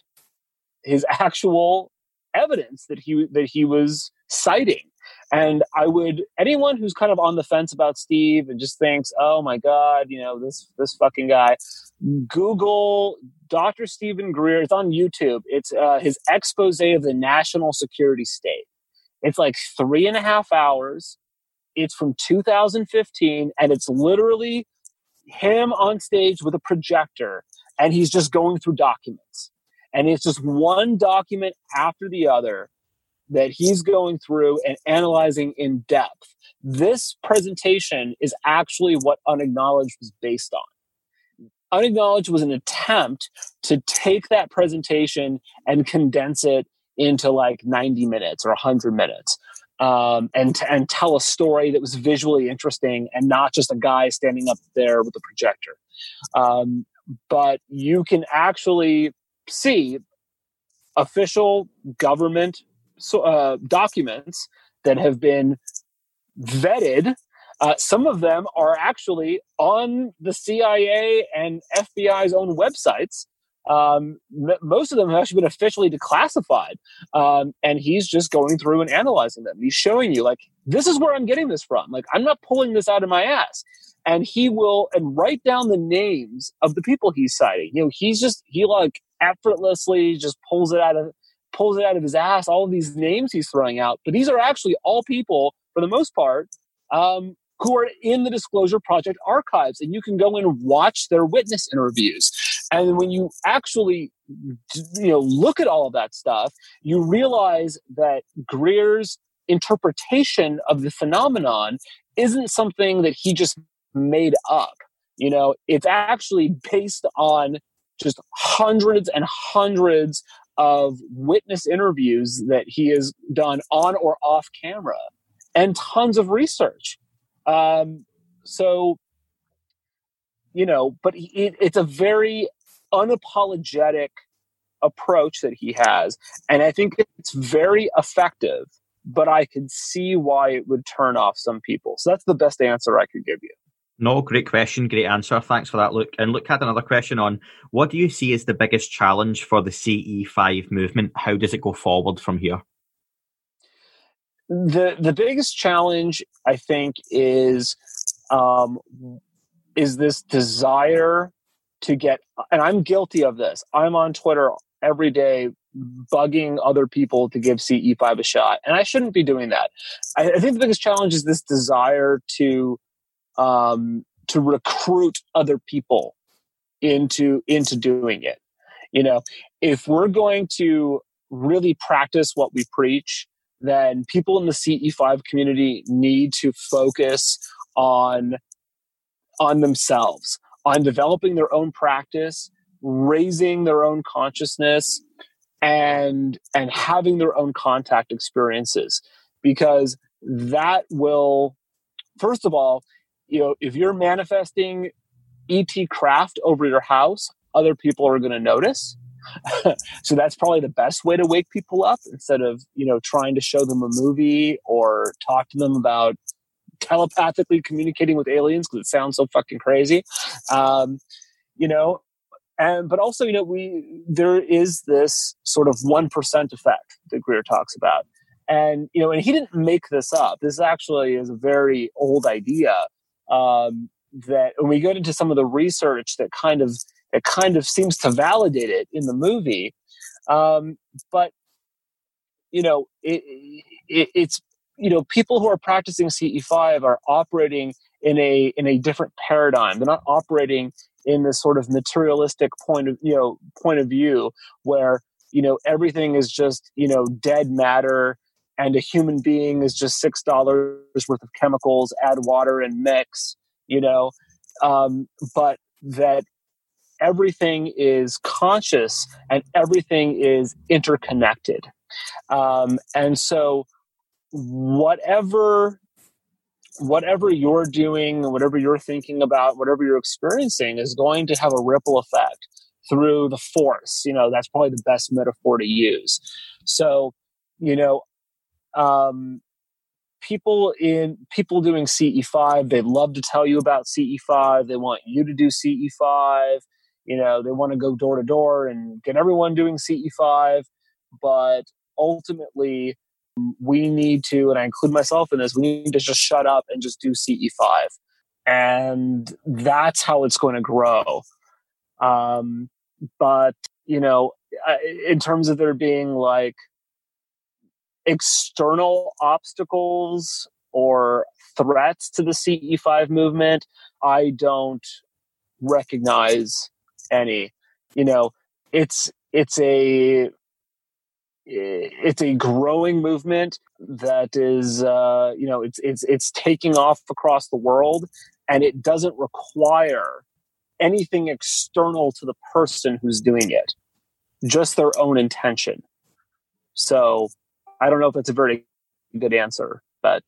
his actual evidence that he that he was citing and I would anyone who's kind of on the fence about Steve and just thinks, "Oh my God, you know this this fucking guy." Google Dr. Steven Greer. It's on YouTube. It's uh, his expose of the national security state. It's like three and a half hours. It's from 2015, and it's literally him on stage with a projector, and he's just going through documents. And it's just one document after the other that he's going through and analyzing in depth. This presentation is actually what Unacknowledged was based on. Unacknowledged was an attempt to take that presentation and condense it into like 90 minutes or 100 minutes. Um, and and tell a story that was visually interesting and not just a guy standing up there with a projector. Um, but you can actually see official government uh, documents that have been vetted. Uh, some of them are actually on the CIA and FBI's own websites. Um, most of them have actually been officially declassified. Um, and he's just going through and analyzing them. He's showing you, like, this is where I'm getting this from. Like, I'm not pulling this out of my ass. And he will and write down the names of the people he's citing. You know, he's just, he like effortlessly just pulls it out of pulls it out of his ass, all of these names he's throwing out. But these are actually all people, for the most part, um, who are in the Disclosure Project archives. And you can go and watch their witness interviews. And when you actually you know look at all of that stuff, you realize that Greer's interpretation of the phenomenon isn't something that he just made up. You know, it's actually based on just hundreds and hundreds of witness interviews that he has done on or off camera and tons of research. Um, so, you know, but it, it's a very unapologetic approach that he has. And I think it's very effective, but I can see why it would turn off some people. So that's the best answer I could give you. No, great question, great answer. Thanks for that, Luke. And Luke had another question on what do you see as the biggest challenge for the CE5 movement? How does it go forward from here? The the biggest challenge, I think, is um, is this desire to get, and I'm guilty of this. I'm on Twitter every day bugging other people to give CE5 a shot, and I shouldn't be doing that. I, I think the biggest challenge is this desire to um, to recruit other people into into doing it. You know, if we're going to really practice what we preach, then people in the CE5 community need to focus on on themselves, on developing their own practice, raising their own consciousness, and and having their own contact experiences because that will first of all you know, if you're manifesting ET craft over your house, other people are going to notice. so that's probably the best way to wake people up instead of, you know, trying to show them a movie or talk to them about telepathically communicating with aliens because it sounds so fucking crazy. Um, you know, and but also, you know, we there is this sort of one percent effect that Greer talks about. And you know, and he didn't make this up. This actually is a very old idea um, that when we get into some of the research that kind of it kind of seems to validate it in the movie um, but you know it, it, it's you know people who are practicing ce5 are operating in a in a different paradigm. They're not operating in this sort of materialistic point of you know point of view where you know everything is just you know dead matter and a human being is just six dollars worth of chemicals add water and mix you know? Um, but that everything is conscious and everything is interconnected. Um, and so whatever whatever you're doing whatever you're thinking about whatever you're experiencing is going to have a ripple effect through the force. You know that's probably the best metaphor to use. So you know um, people in people doing ce5 they love to tell you about ce5 they want you to do ce5 you know they want to go door to door and get everyone doing ce5 but ultimately we need to, and I include myself in this, we need to just shut up and just do CE5. And that's how it's going to grow. Um, but, you know, in terms of there being like external obstacles or threats to the CE5 movement, I don't recognize any. You know, it's it's a it's a growing movement that is uh, you know it's it's it's taking off across the world and it doesn't require anything external to the person who's doing it just their own intention. So i don't know if that's a very good answer but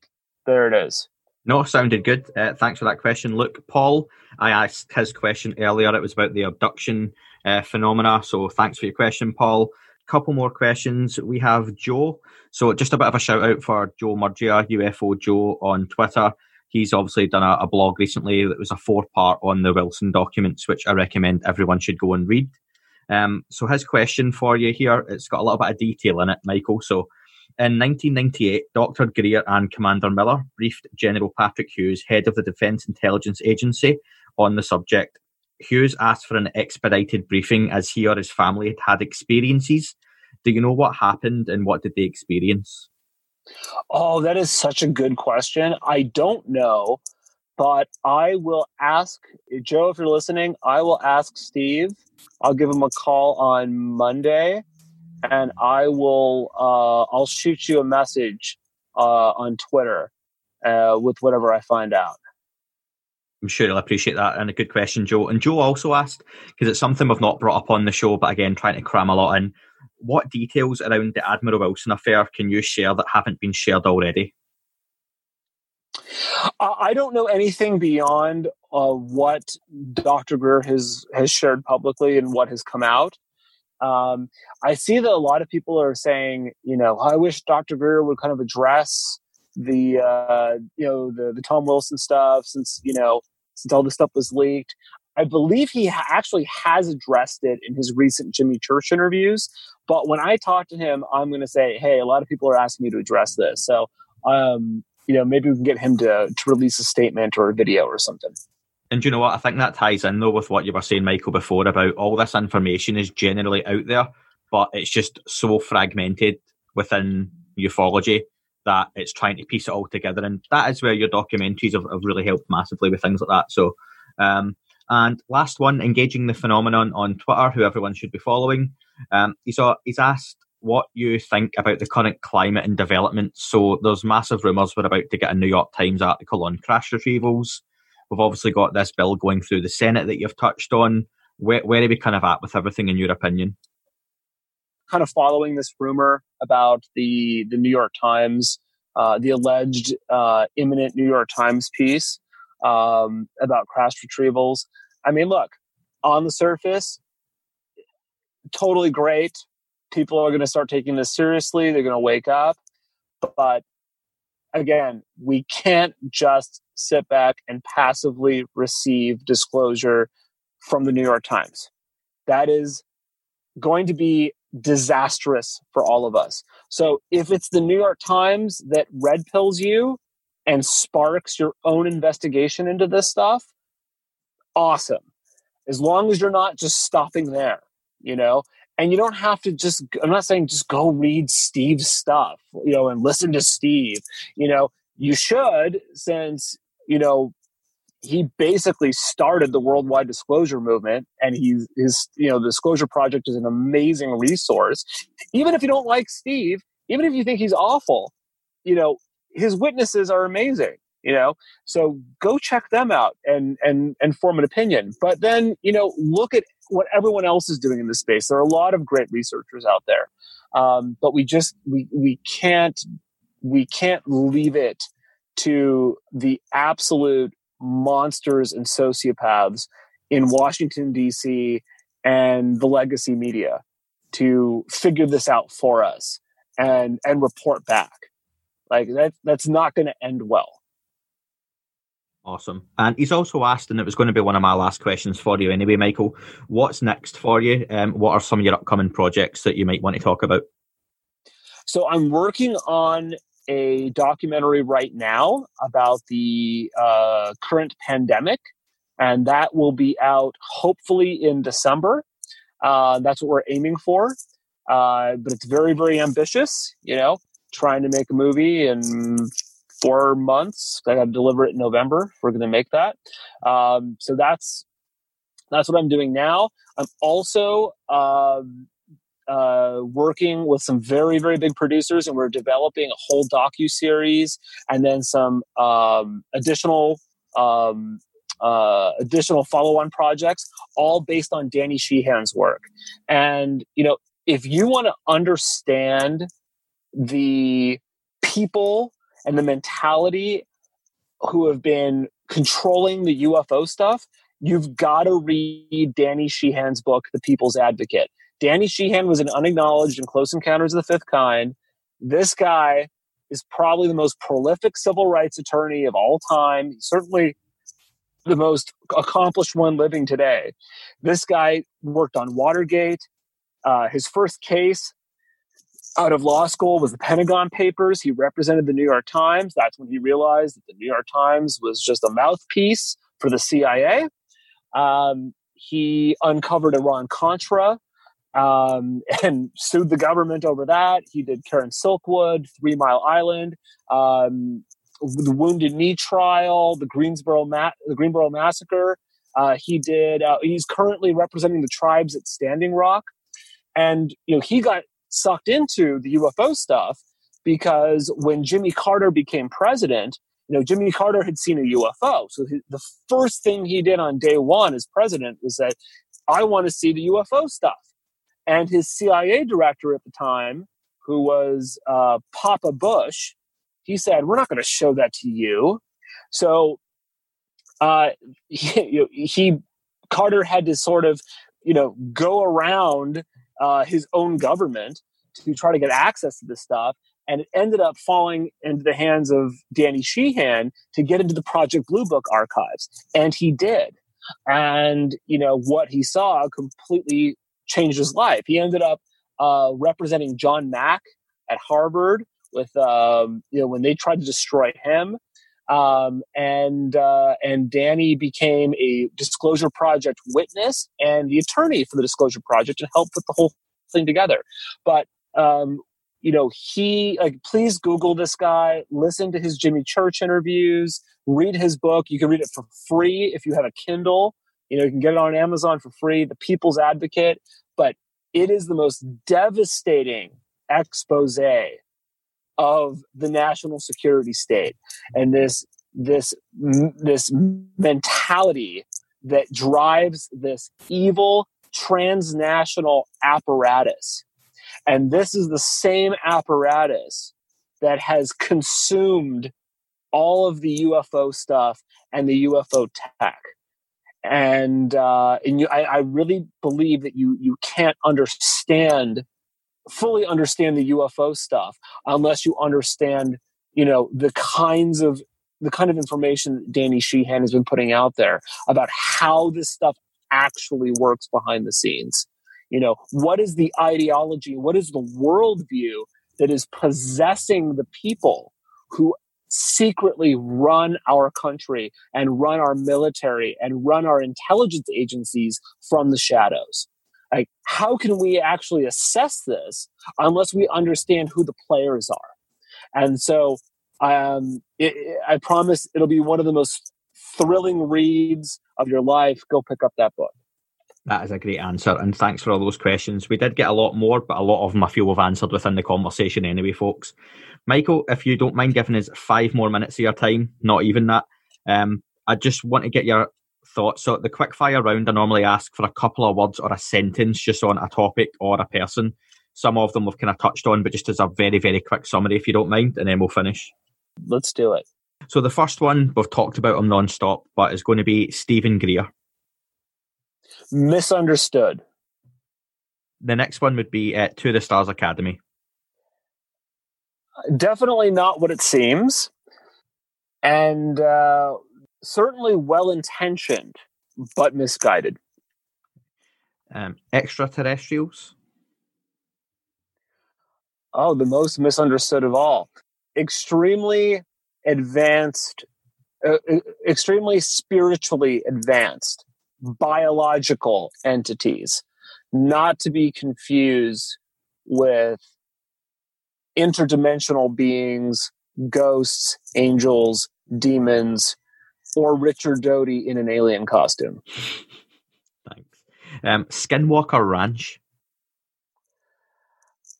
there it is. No sounded good. Uh, thanks for that question. Look paul i asked his question earlier. It was about the abduction uh, phenomena so thanks for your question paul couple more questions. We have Joe. So just a bit of a shout out for Joe Murgia, UFO Joe on Twitter. He's obviously done a, a blog recently that was a four part on the Wilson documents, which I recommend everyone should go and read. Um, so his question for you here, it's got a little bit of detail in it, Michael. So in 1998, Dr. Greer and Commander Miller briefed General Patrick Hughes, head of the Defence Intelligence Agency, on the subject Hughes asked for an expedited briefing as he or his family had had experiences. Do you know what happened and what did they experience? Oh, that is such a good question. I don't know, but I will ask Joe if you're listening. I will ask Steve. I'll give him a call on Monday, and I will. Uh, I'll shoot you a message uh, on Twitter uh, with whatever I find out. I'm sure he'll appreciate that. And a good question, Joe. And Joe also asked, because it's something we've not brought up on the show, but again, trying to cram a lot in. What details around the Admiral Wilson affair can you share that haven't been shared already? I don't know anything beyond uh, what Dr. Greer has has shared publicly and what has come out. Um, I see that a lot of people are saying, you know, I wish Dr. Greer would kind of address the uh, you know the the Tom Wilson stuff since you know since all this stuff was leaked. I believe he actually has addressed it in his recent Jimmy Church interviews. But when I talk to him, I'm going to say, "Hey, a lot of people are asking me to address this." So, um, you know, maybe we can get him to to release a statement or a video or something. And you know what? I think that ties in though with what you were saying, Michael, before about all this information is generally out there, but it's just so fragmented within ufology that it's trying to piece it all together. And that is where your documentaries have, have really helped massively with things like that. So, um, and last one, engaging the phenomenon on Twitter, who everyone should be following. Um, he's, uh, he's asked what you think about the current climate and development. So there's massive rumours we're about to get a New York Times article on crash retrievals. We've obviously got this bill going through the Senate that you've touched on. Where, where are we kind of at with everything, in your opinion? Kind of following this rumor about the the New York Times, uh, the alleged uh, imminent New York Times piece um, about crash retrievals. I mean, look, on the surface, totally great. People are going to start taking this seriously. They're going to wake up. But again, we can't just sit back and passively receive disclosure from the New York Times. That is going to be disastrous for all of us. So if it's the New York Times that red pills you and sparks your own investigation into this stuff, awesome. As long as you're not just stopping there, you know, and you don't have to just, I'm not saying just go read Steve's stuff, you know, and listen to Steve, you know, you should since, you know, he basically started the worldwide disclosure movement and he's his you know the disclosure project is an amazing resource. Even if you don't like steve even if you think he's awful you know his witnesses are amazing you know? So go check them out and and and form an opinion. But then you know look at what everyone else is doing in this space. There are a lot of great researchers out there. Um, but we just we we can't we can't leave it to the absolute monsters and sociopaths in Washington, D.C. and the legacy media to figure this out for us and, and report back. Like that, that's not going to end well. Awesome. And he's also asked, and it was going to be one of my last questions for you anyway, Michael. What's next for you? Um, what are some of your upcoming projects that you might want to talk about? So I'm working on a documentary right now about the uh, current pandemic, and that will be out hopefully in December. Uh, that's what we're aiming for. Uh, but it's very, very ambitious, you know, trying to make a movie in four months. I got to deliver it in November. We're going to make that. Um, so that's that's what I'm doing now. I'm also um, uh, working with some very very big producers, and we're developing a whole docu series, and then some um, additional um, uh, additional follow on projects, all based on Danny Sheehan's work. And you know, if you want to understand the people and the mentality who have been controlling the UFO stuff, you've got to read Danny Sheehan's book, The People's Advocate. Danny Sheehan was an unacknowledged in Close Encounters of the Fifth Kind. This guy is probably the most prolific civil rights attorney of all time. He's certainly the most accomplished one living today. This guy worked on Watergate. Uh, his first case out of law school was the Pentagon Papers. He represented the New York Times. That's when he realized that the New York Times was just a mouthpiece for the CIA. Um, he uncovered Iran Contra um, and sued the government over that. He did Karen Silkwood, Three Mile Island, um, the Wounded Knee trial, the Greensboro ma- the Greenboro massacre. Uh, he did. Uh, he's currently representing the tribes at Standing Rock, and you know he got sucked into the UFO stuff because when Jimmy Carter became president, you know Jimmy Carter had seen a UFO. So the first thing he did on day one as president was that I want to see the UFO stuff. And his CIA director at the time, who was uh, Papa Bush, he said, We're not going to show that to you. So uh, he, he, Carter had to sort of, you know, go around uh, his own government to try to get access to this stuff. And it ended up falling into the hands of Danny Sheehan to get into the Project Blue Book archives. And he did. And, you know, what he saw completely changed his life. He ended up uh, representing John Mack at Harvard with um, you know when they tried to destroy him. Um, and uh, and Danny became a Disclosure Project witness and the attorney for the Disclosure Project and helped put the whole thing together. But um, you know, he like please Google this guy, listen to his Jimmy Church interviews, read his book. You can read it for free if you have a Kindle. You know, you can get it on Amazon for free, The People's Advocate, but it is the most devastating expose of the national security state and this this this mentality that drives this evil transnational apparatus. And this is the same apparatus that has consumed all of the UFO stuff and the UFO tech and uh, and you, I, I really believe that you you can't understand fully understand the UFO stuff unless you understand you know the kinds of the kind of information that Danny Sheehan has been putting out there about how this stuff actually works behind the scenes. You know, what is the ideology? What is the worldview that is possessing the people who secretly run our country and run our military and run our intelligence agencies from the shadows. Like, how can we actually assess this unless we understand who the players are? And so, um, it, I promise it'll be one of the most thrilling reads of your life, go pick up that book. That is a great answer, and thanks for all those questions. We did get a lot more, but a lot of them I feel we've answered within the conversation anyway, folks. Michael, if you don't mind giving us five more minutes of your time, not even that, um, I just want to get your thoughts. So, the quick fire round, I normally ask for a couple of words or a sentence just on a topic or a person. Some of them we've kind of touched on, but just as a very, very quick summary, if you don't mind, and then we'll finish. Let's do it. So, the first one we've talked about him non stop, but is going to be Steven Greer. Misunderstood. The next one would be uh, To the Stars Academy. Definitely not what it seems. And uh, certainly well intentioned, but misguided. Um, extraterrestrials. Oh, the most misunderstood of all. Extremely advanced, uh, extremely spiritually advanced biological entities, not to be confused with interdimensional beings, ghosts, angels, demons, or Richard Doty in an alien costume. Thanks. Um, Skinwalker Ranch.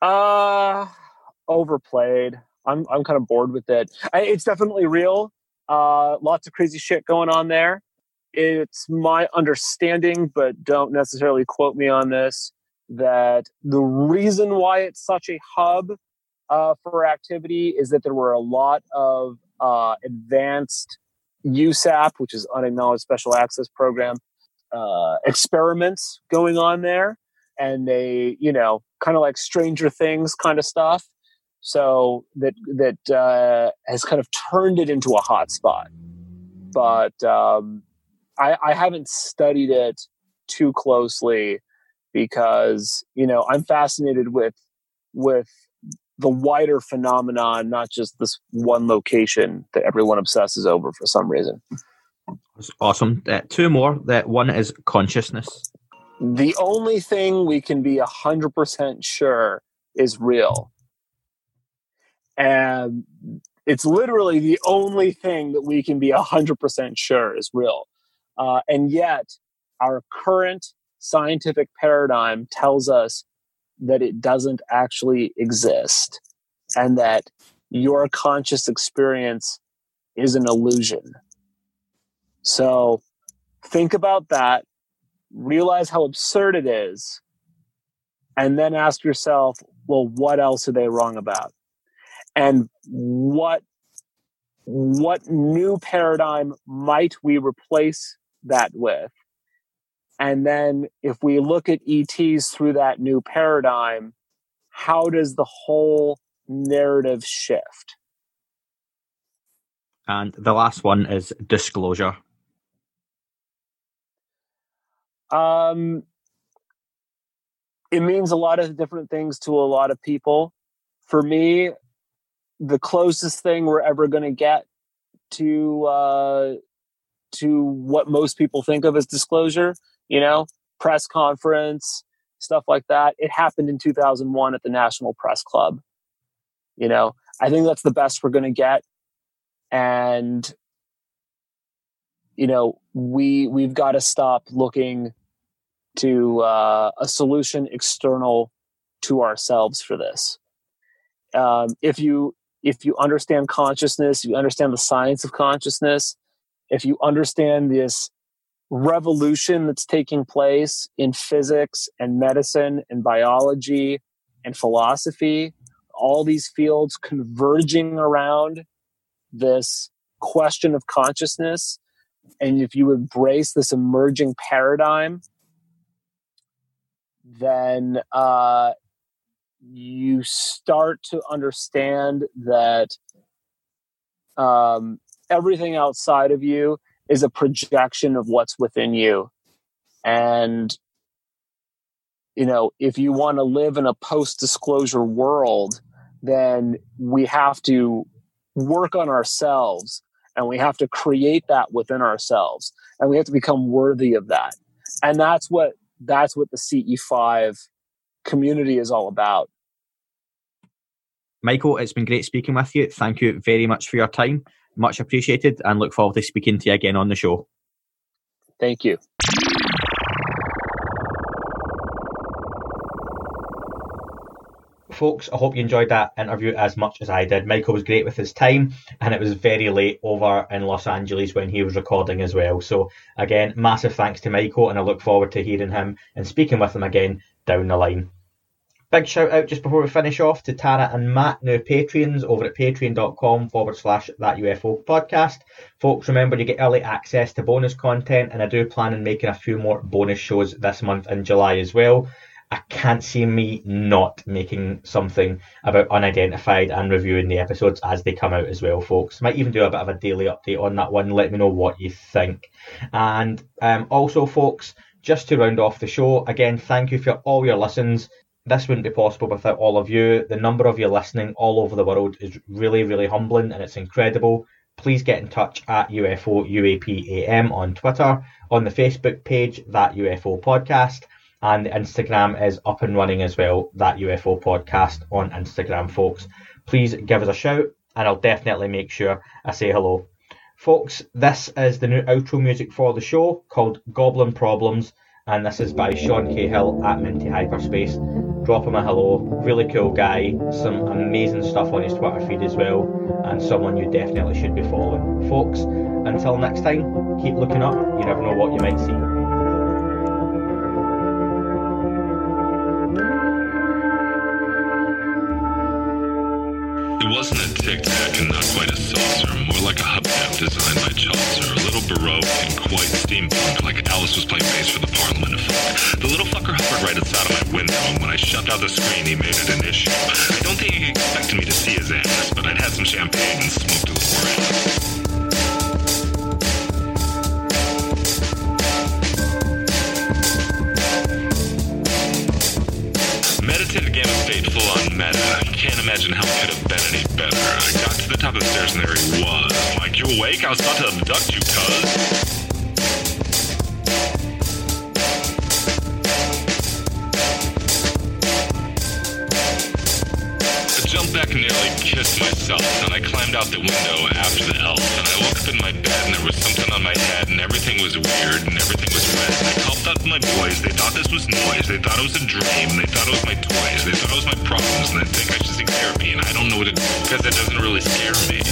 Uh overplayed. I'm I'm kind of bored with it. I, it's definitely real. Uh, lots of crazy shit going on there. It's my understanding, but don't necessarily quote me on this, that the reason why it's such a hub uh, for activity is that there were a lot of uh, advanced USAP, which is Unacknowledged Special Access Program, uh, experiments going on there. And they, you know, kind of like Stranger Things kind of stuff. So that that uh, has kind of turned it into a hot spot. But um, I, I haven't studied it too closely because you know I'm fascinated with with the wider phenomenon, not just this one location that everyone obsesses over for some reason. That's awesome. Uh, two more. That one is consciousness. The only thing we can be hundred percent sure is real, and it's literally the only thing that we can be hundred percent sure is real. Uh, and yet, our current scientific paradigm tells us that it doesn't actually exist and that your conscious experience is an illusion. So think about that, realize how absurd it is, and then ask yourself, well, what else are they wrong about? And what what new paradigm might we replace that with? And then if we look at ETs through that new paradigm, how does the whole narrative shift? And the last one is disclosure. Um, it means a lot of different things to a lot of people. For me, the closest thing we're ever going to get to uh, to what most people think of as disclosure, you know, press conference, stuff like that. It happened in 2001 at the National Press Club. You know, I think that's the best we're going to get. And, you know, we, we've got to stop looking to uh, a solution external to ourselves for this. Um, if you if you understand consciousness, you understand the science of consciousness, if you understand this revolution that's taking place in physics and medicine and biology and philosophy, all these fields converging around this question of consciousness, and if you embrace this emerging paradigm, then uh, you start to understand that um, everything outside of you is a projection of what's within you. And, you know, if you want to live in a post disclosure world, then we have to work on ourselves and we have to create that within ourselves and we have to become worthy of that. And that's what that's what the CE5 community is all about. Michael, it's been great speaking with you. Thank you very much for your time. Much appreciated and look forward to speaking to you again on the show. Thank you. folks, I hope you enjoyed that interview as much as I did. Michael was great with his time, and it was very late over in Los Angeles when he was recording as well. So, again, massive thanks to Michael, and I look forward to hearing him and speaking with him again down the line. Big shout out just before we finish off to Tara and Matt, now Patreons, over at patreon.com forward slash that UFO podcast. Folks, remember you get early access to bonus content, and I do plan on making a few more bonus shows this month in July as well. I can't see me not making something about unidentified and reviewing the episodes as they come out as well, folks. Might even do a bit of a daily update on that one. Let me know what you think. And um, also, folks, just to round off the show, again, thank you for all your listens. This wouldn't be possible without all of you. The number of you listening all over the world is really, really humbling and it's incredible. Please get in touch at UFO UAPAM on Twitter, on the Facebook page, That UFO Podcast and the Instagram is up and running as well. That UFO podcast on Instagram, folks. Please give us a shout, and I'll definitely make sure I say hello. Folks, this is the new outro music for the show called Goblin Problems, and this is by Sean Cahill at Minty Hyperspace. Drop him a hello. Really cool guy. Some amazing stuff on his Twitter feed as well, and someone you definitely should be following. Folks, until next time, keep looking up. You never know what you might see. It wasn't a tic tac and not quite a saucer, more like a hubcap designed by Chaucer, a little baroque and quite steampunk, like Alice was playing bass for the Parliament of Folk. The little fucker hovered right outside of my window, and when I shoved out the screen, he made it an issue. I don't think he expected me to see his ass, but I'd had some champagne and smoked a little around. Meditative game of fate full on meta. Can't imagine how it could have been any better. I got to the top of the stairs and there he was. Like, you awake? I was about to abduct you, cuz. Kissed myself, and I climbed out the window after the elf, and I woke up in my bed and there was something on my head, and everything was weird, and everything was red, and I called to my boys, they thought this was noise, they thought it was a dream, they thought it was my toys, they thought it was my problems, and they think I should seek therapy, and I don't know what to do, because it doesn't really scare me.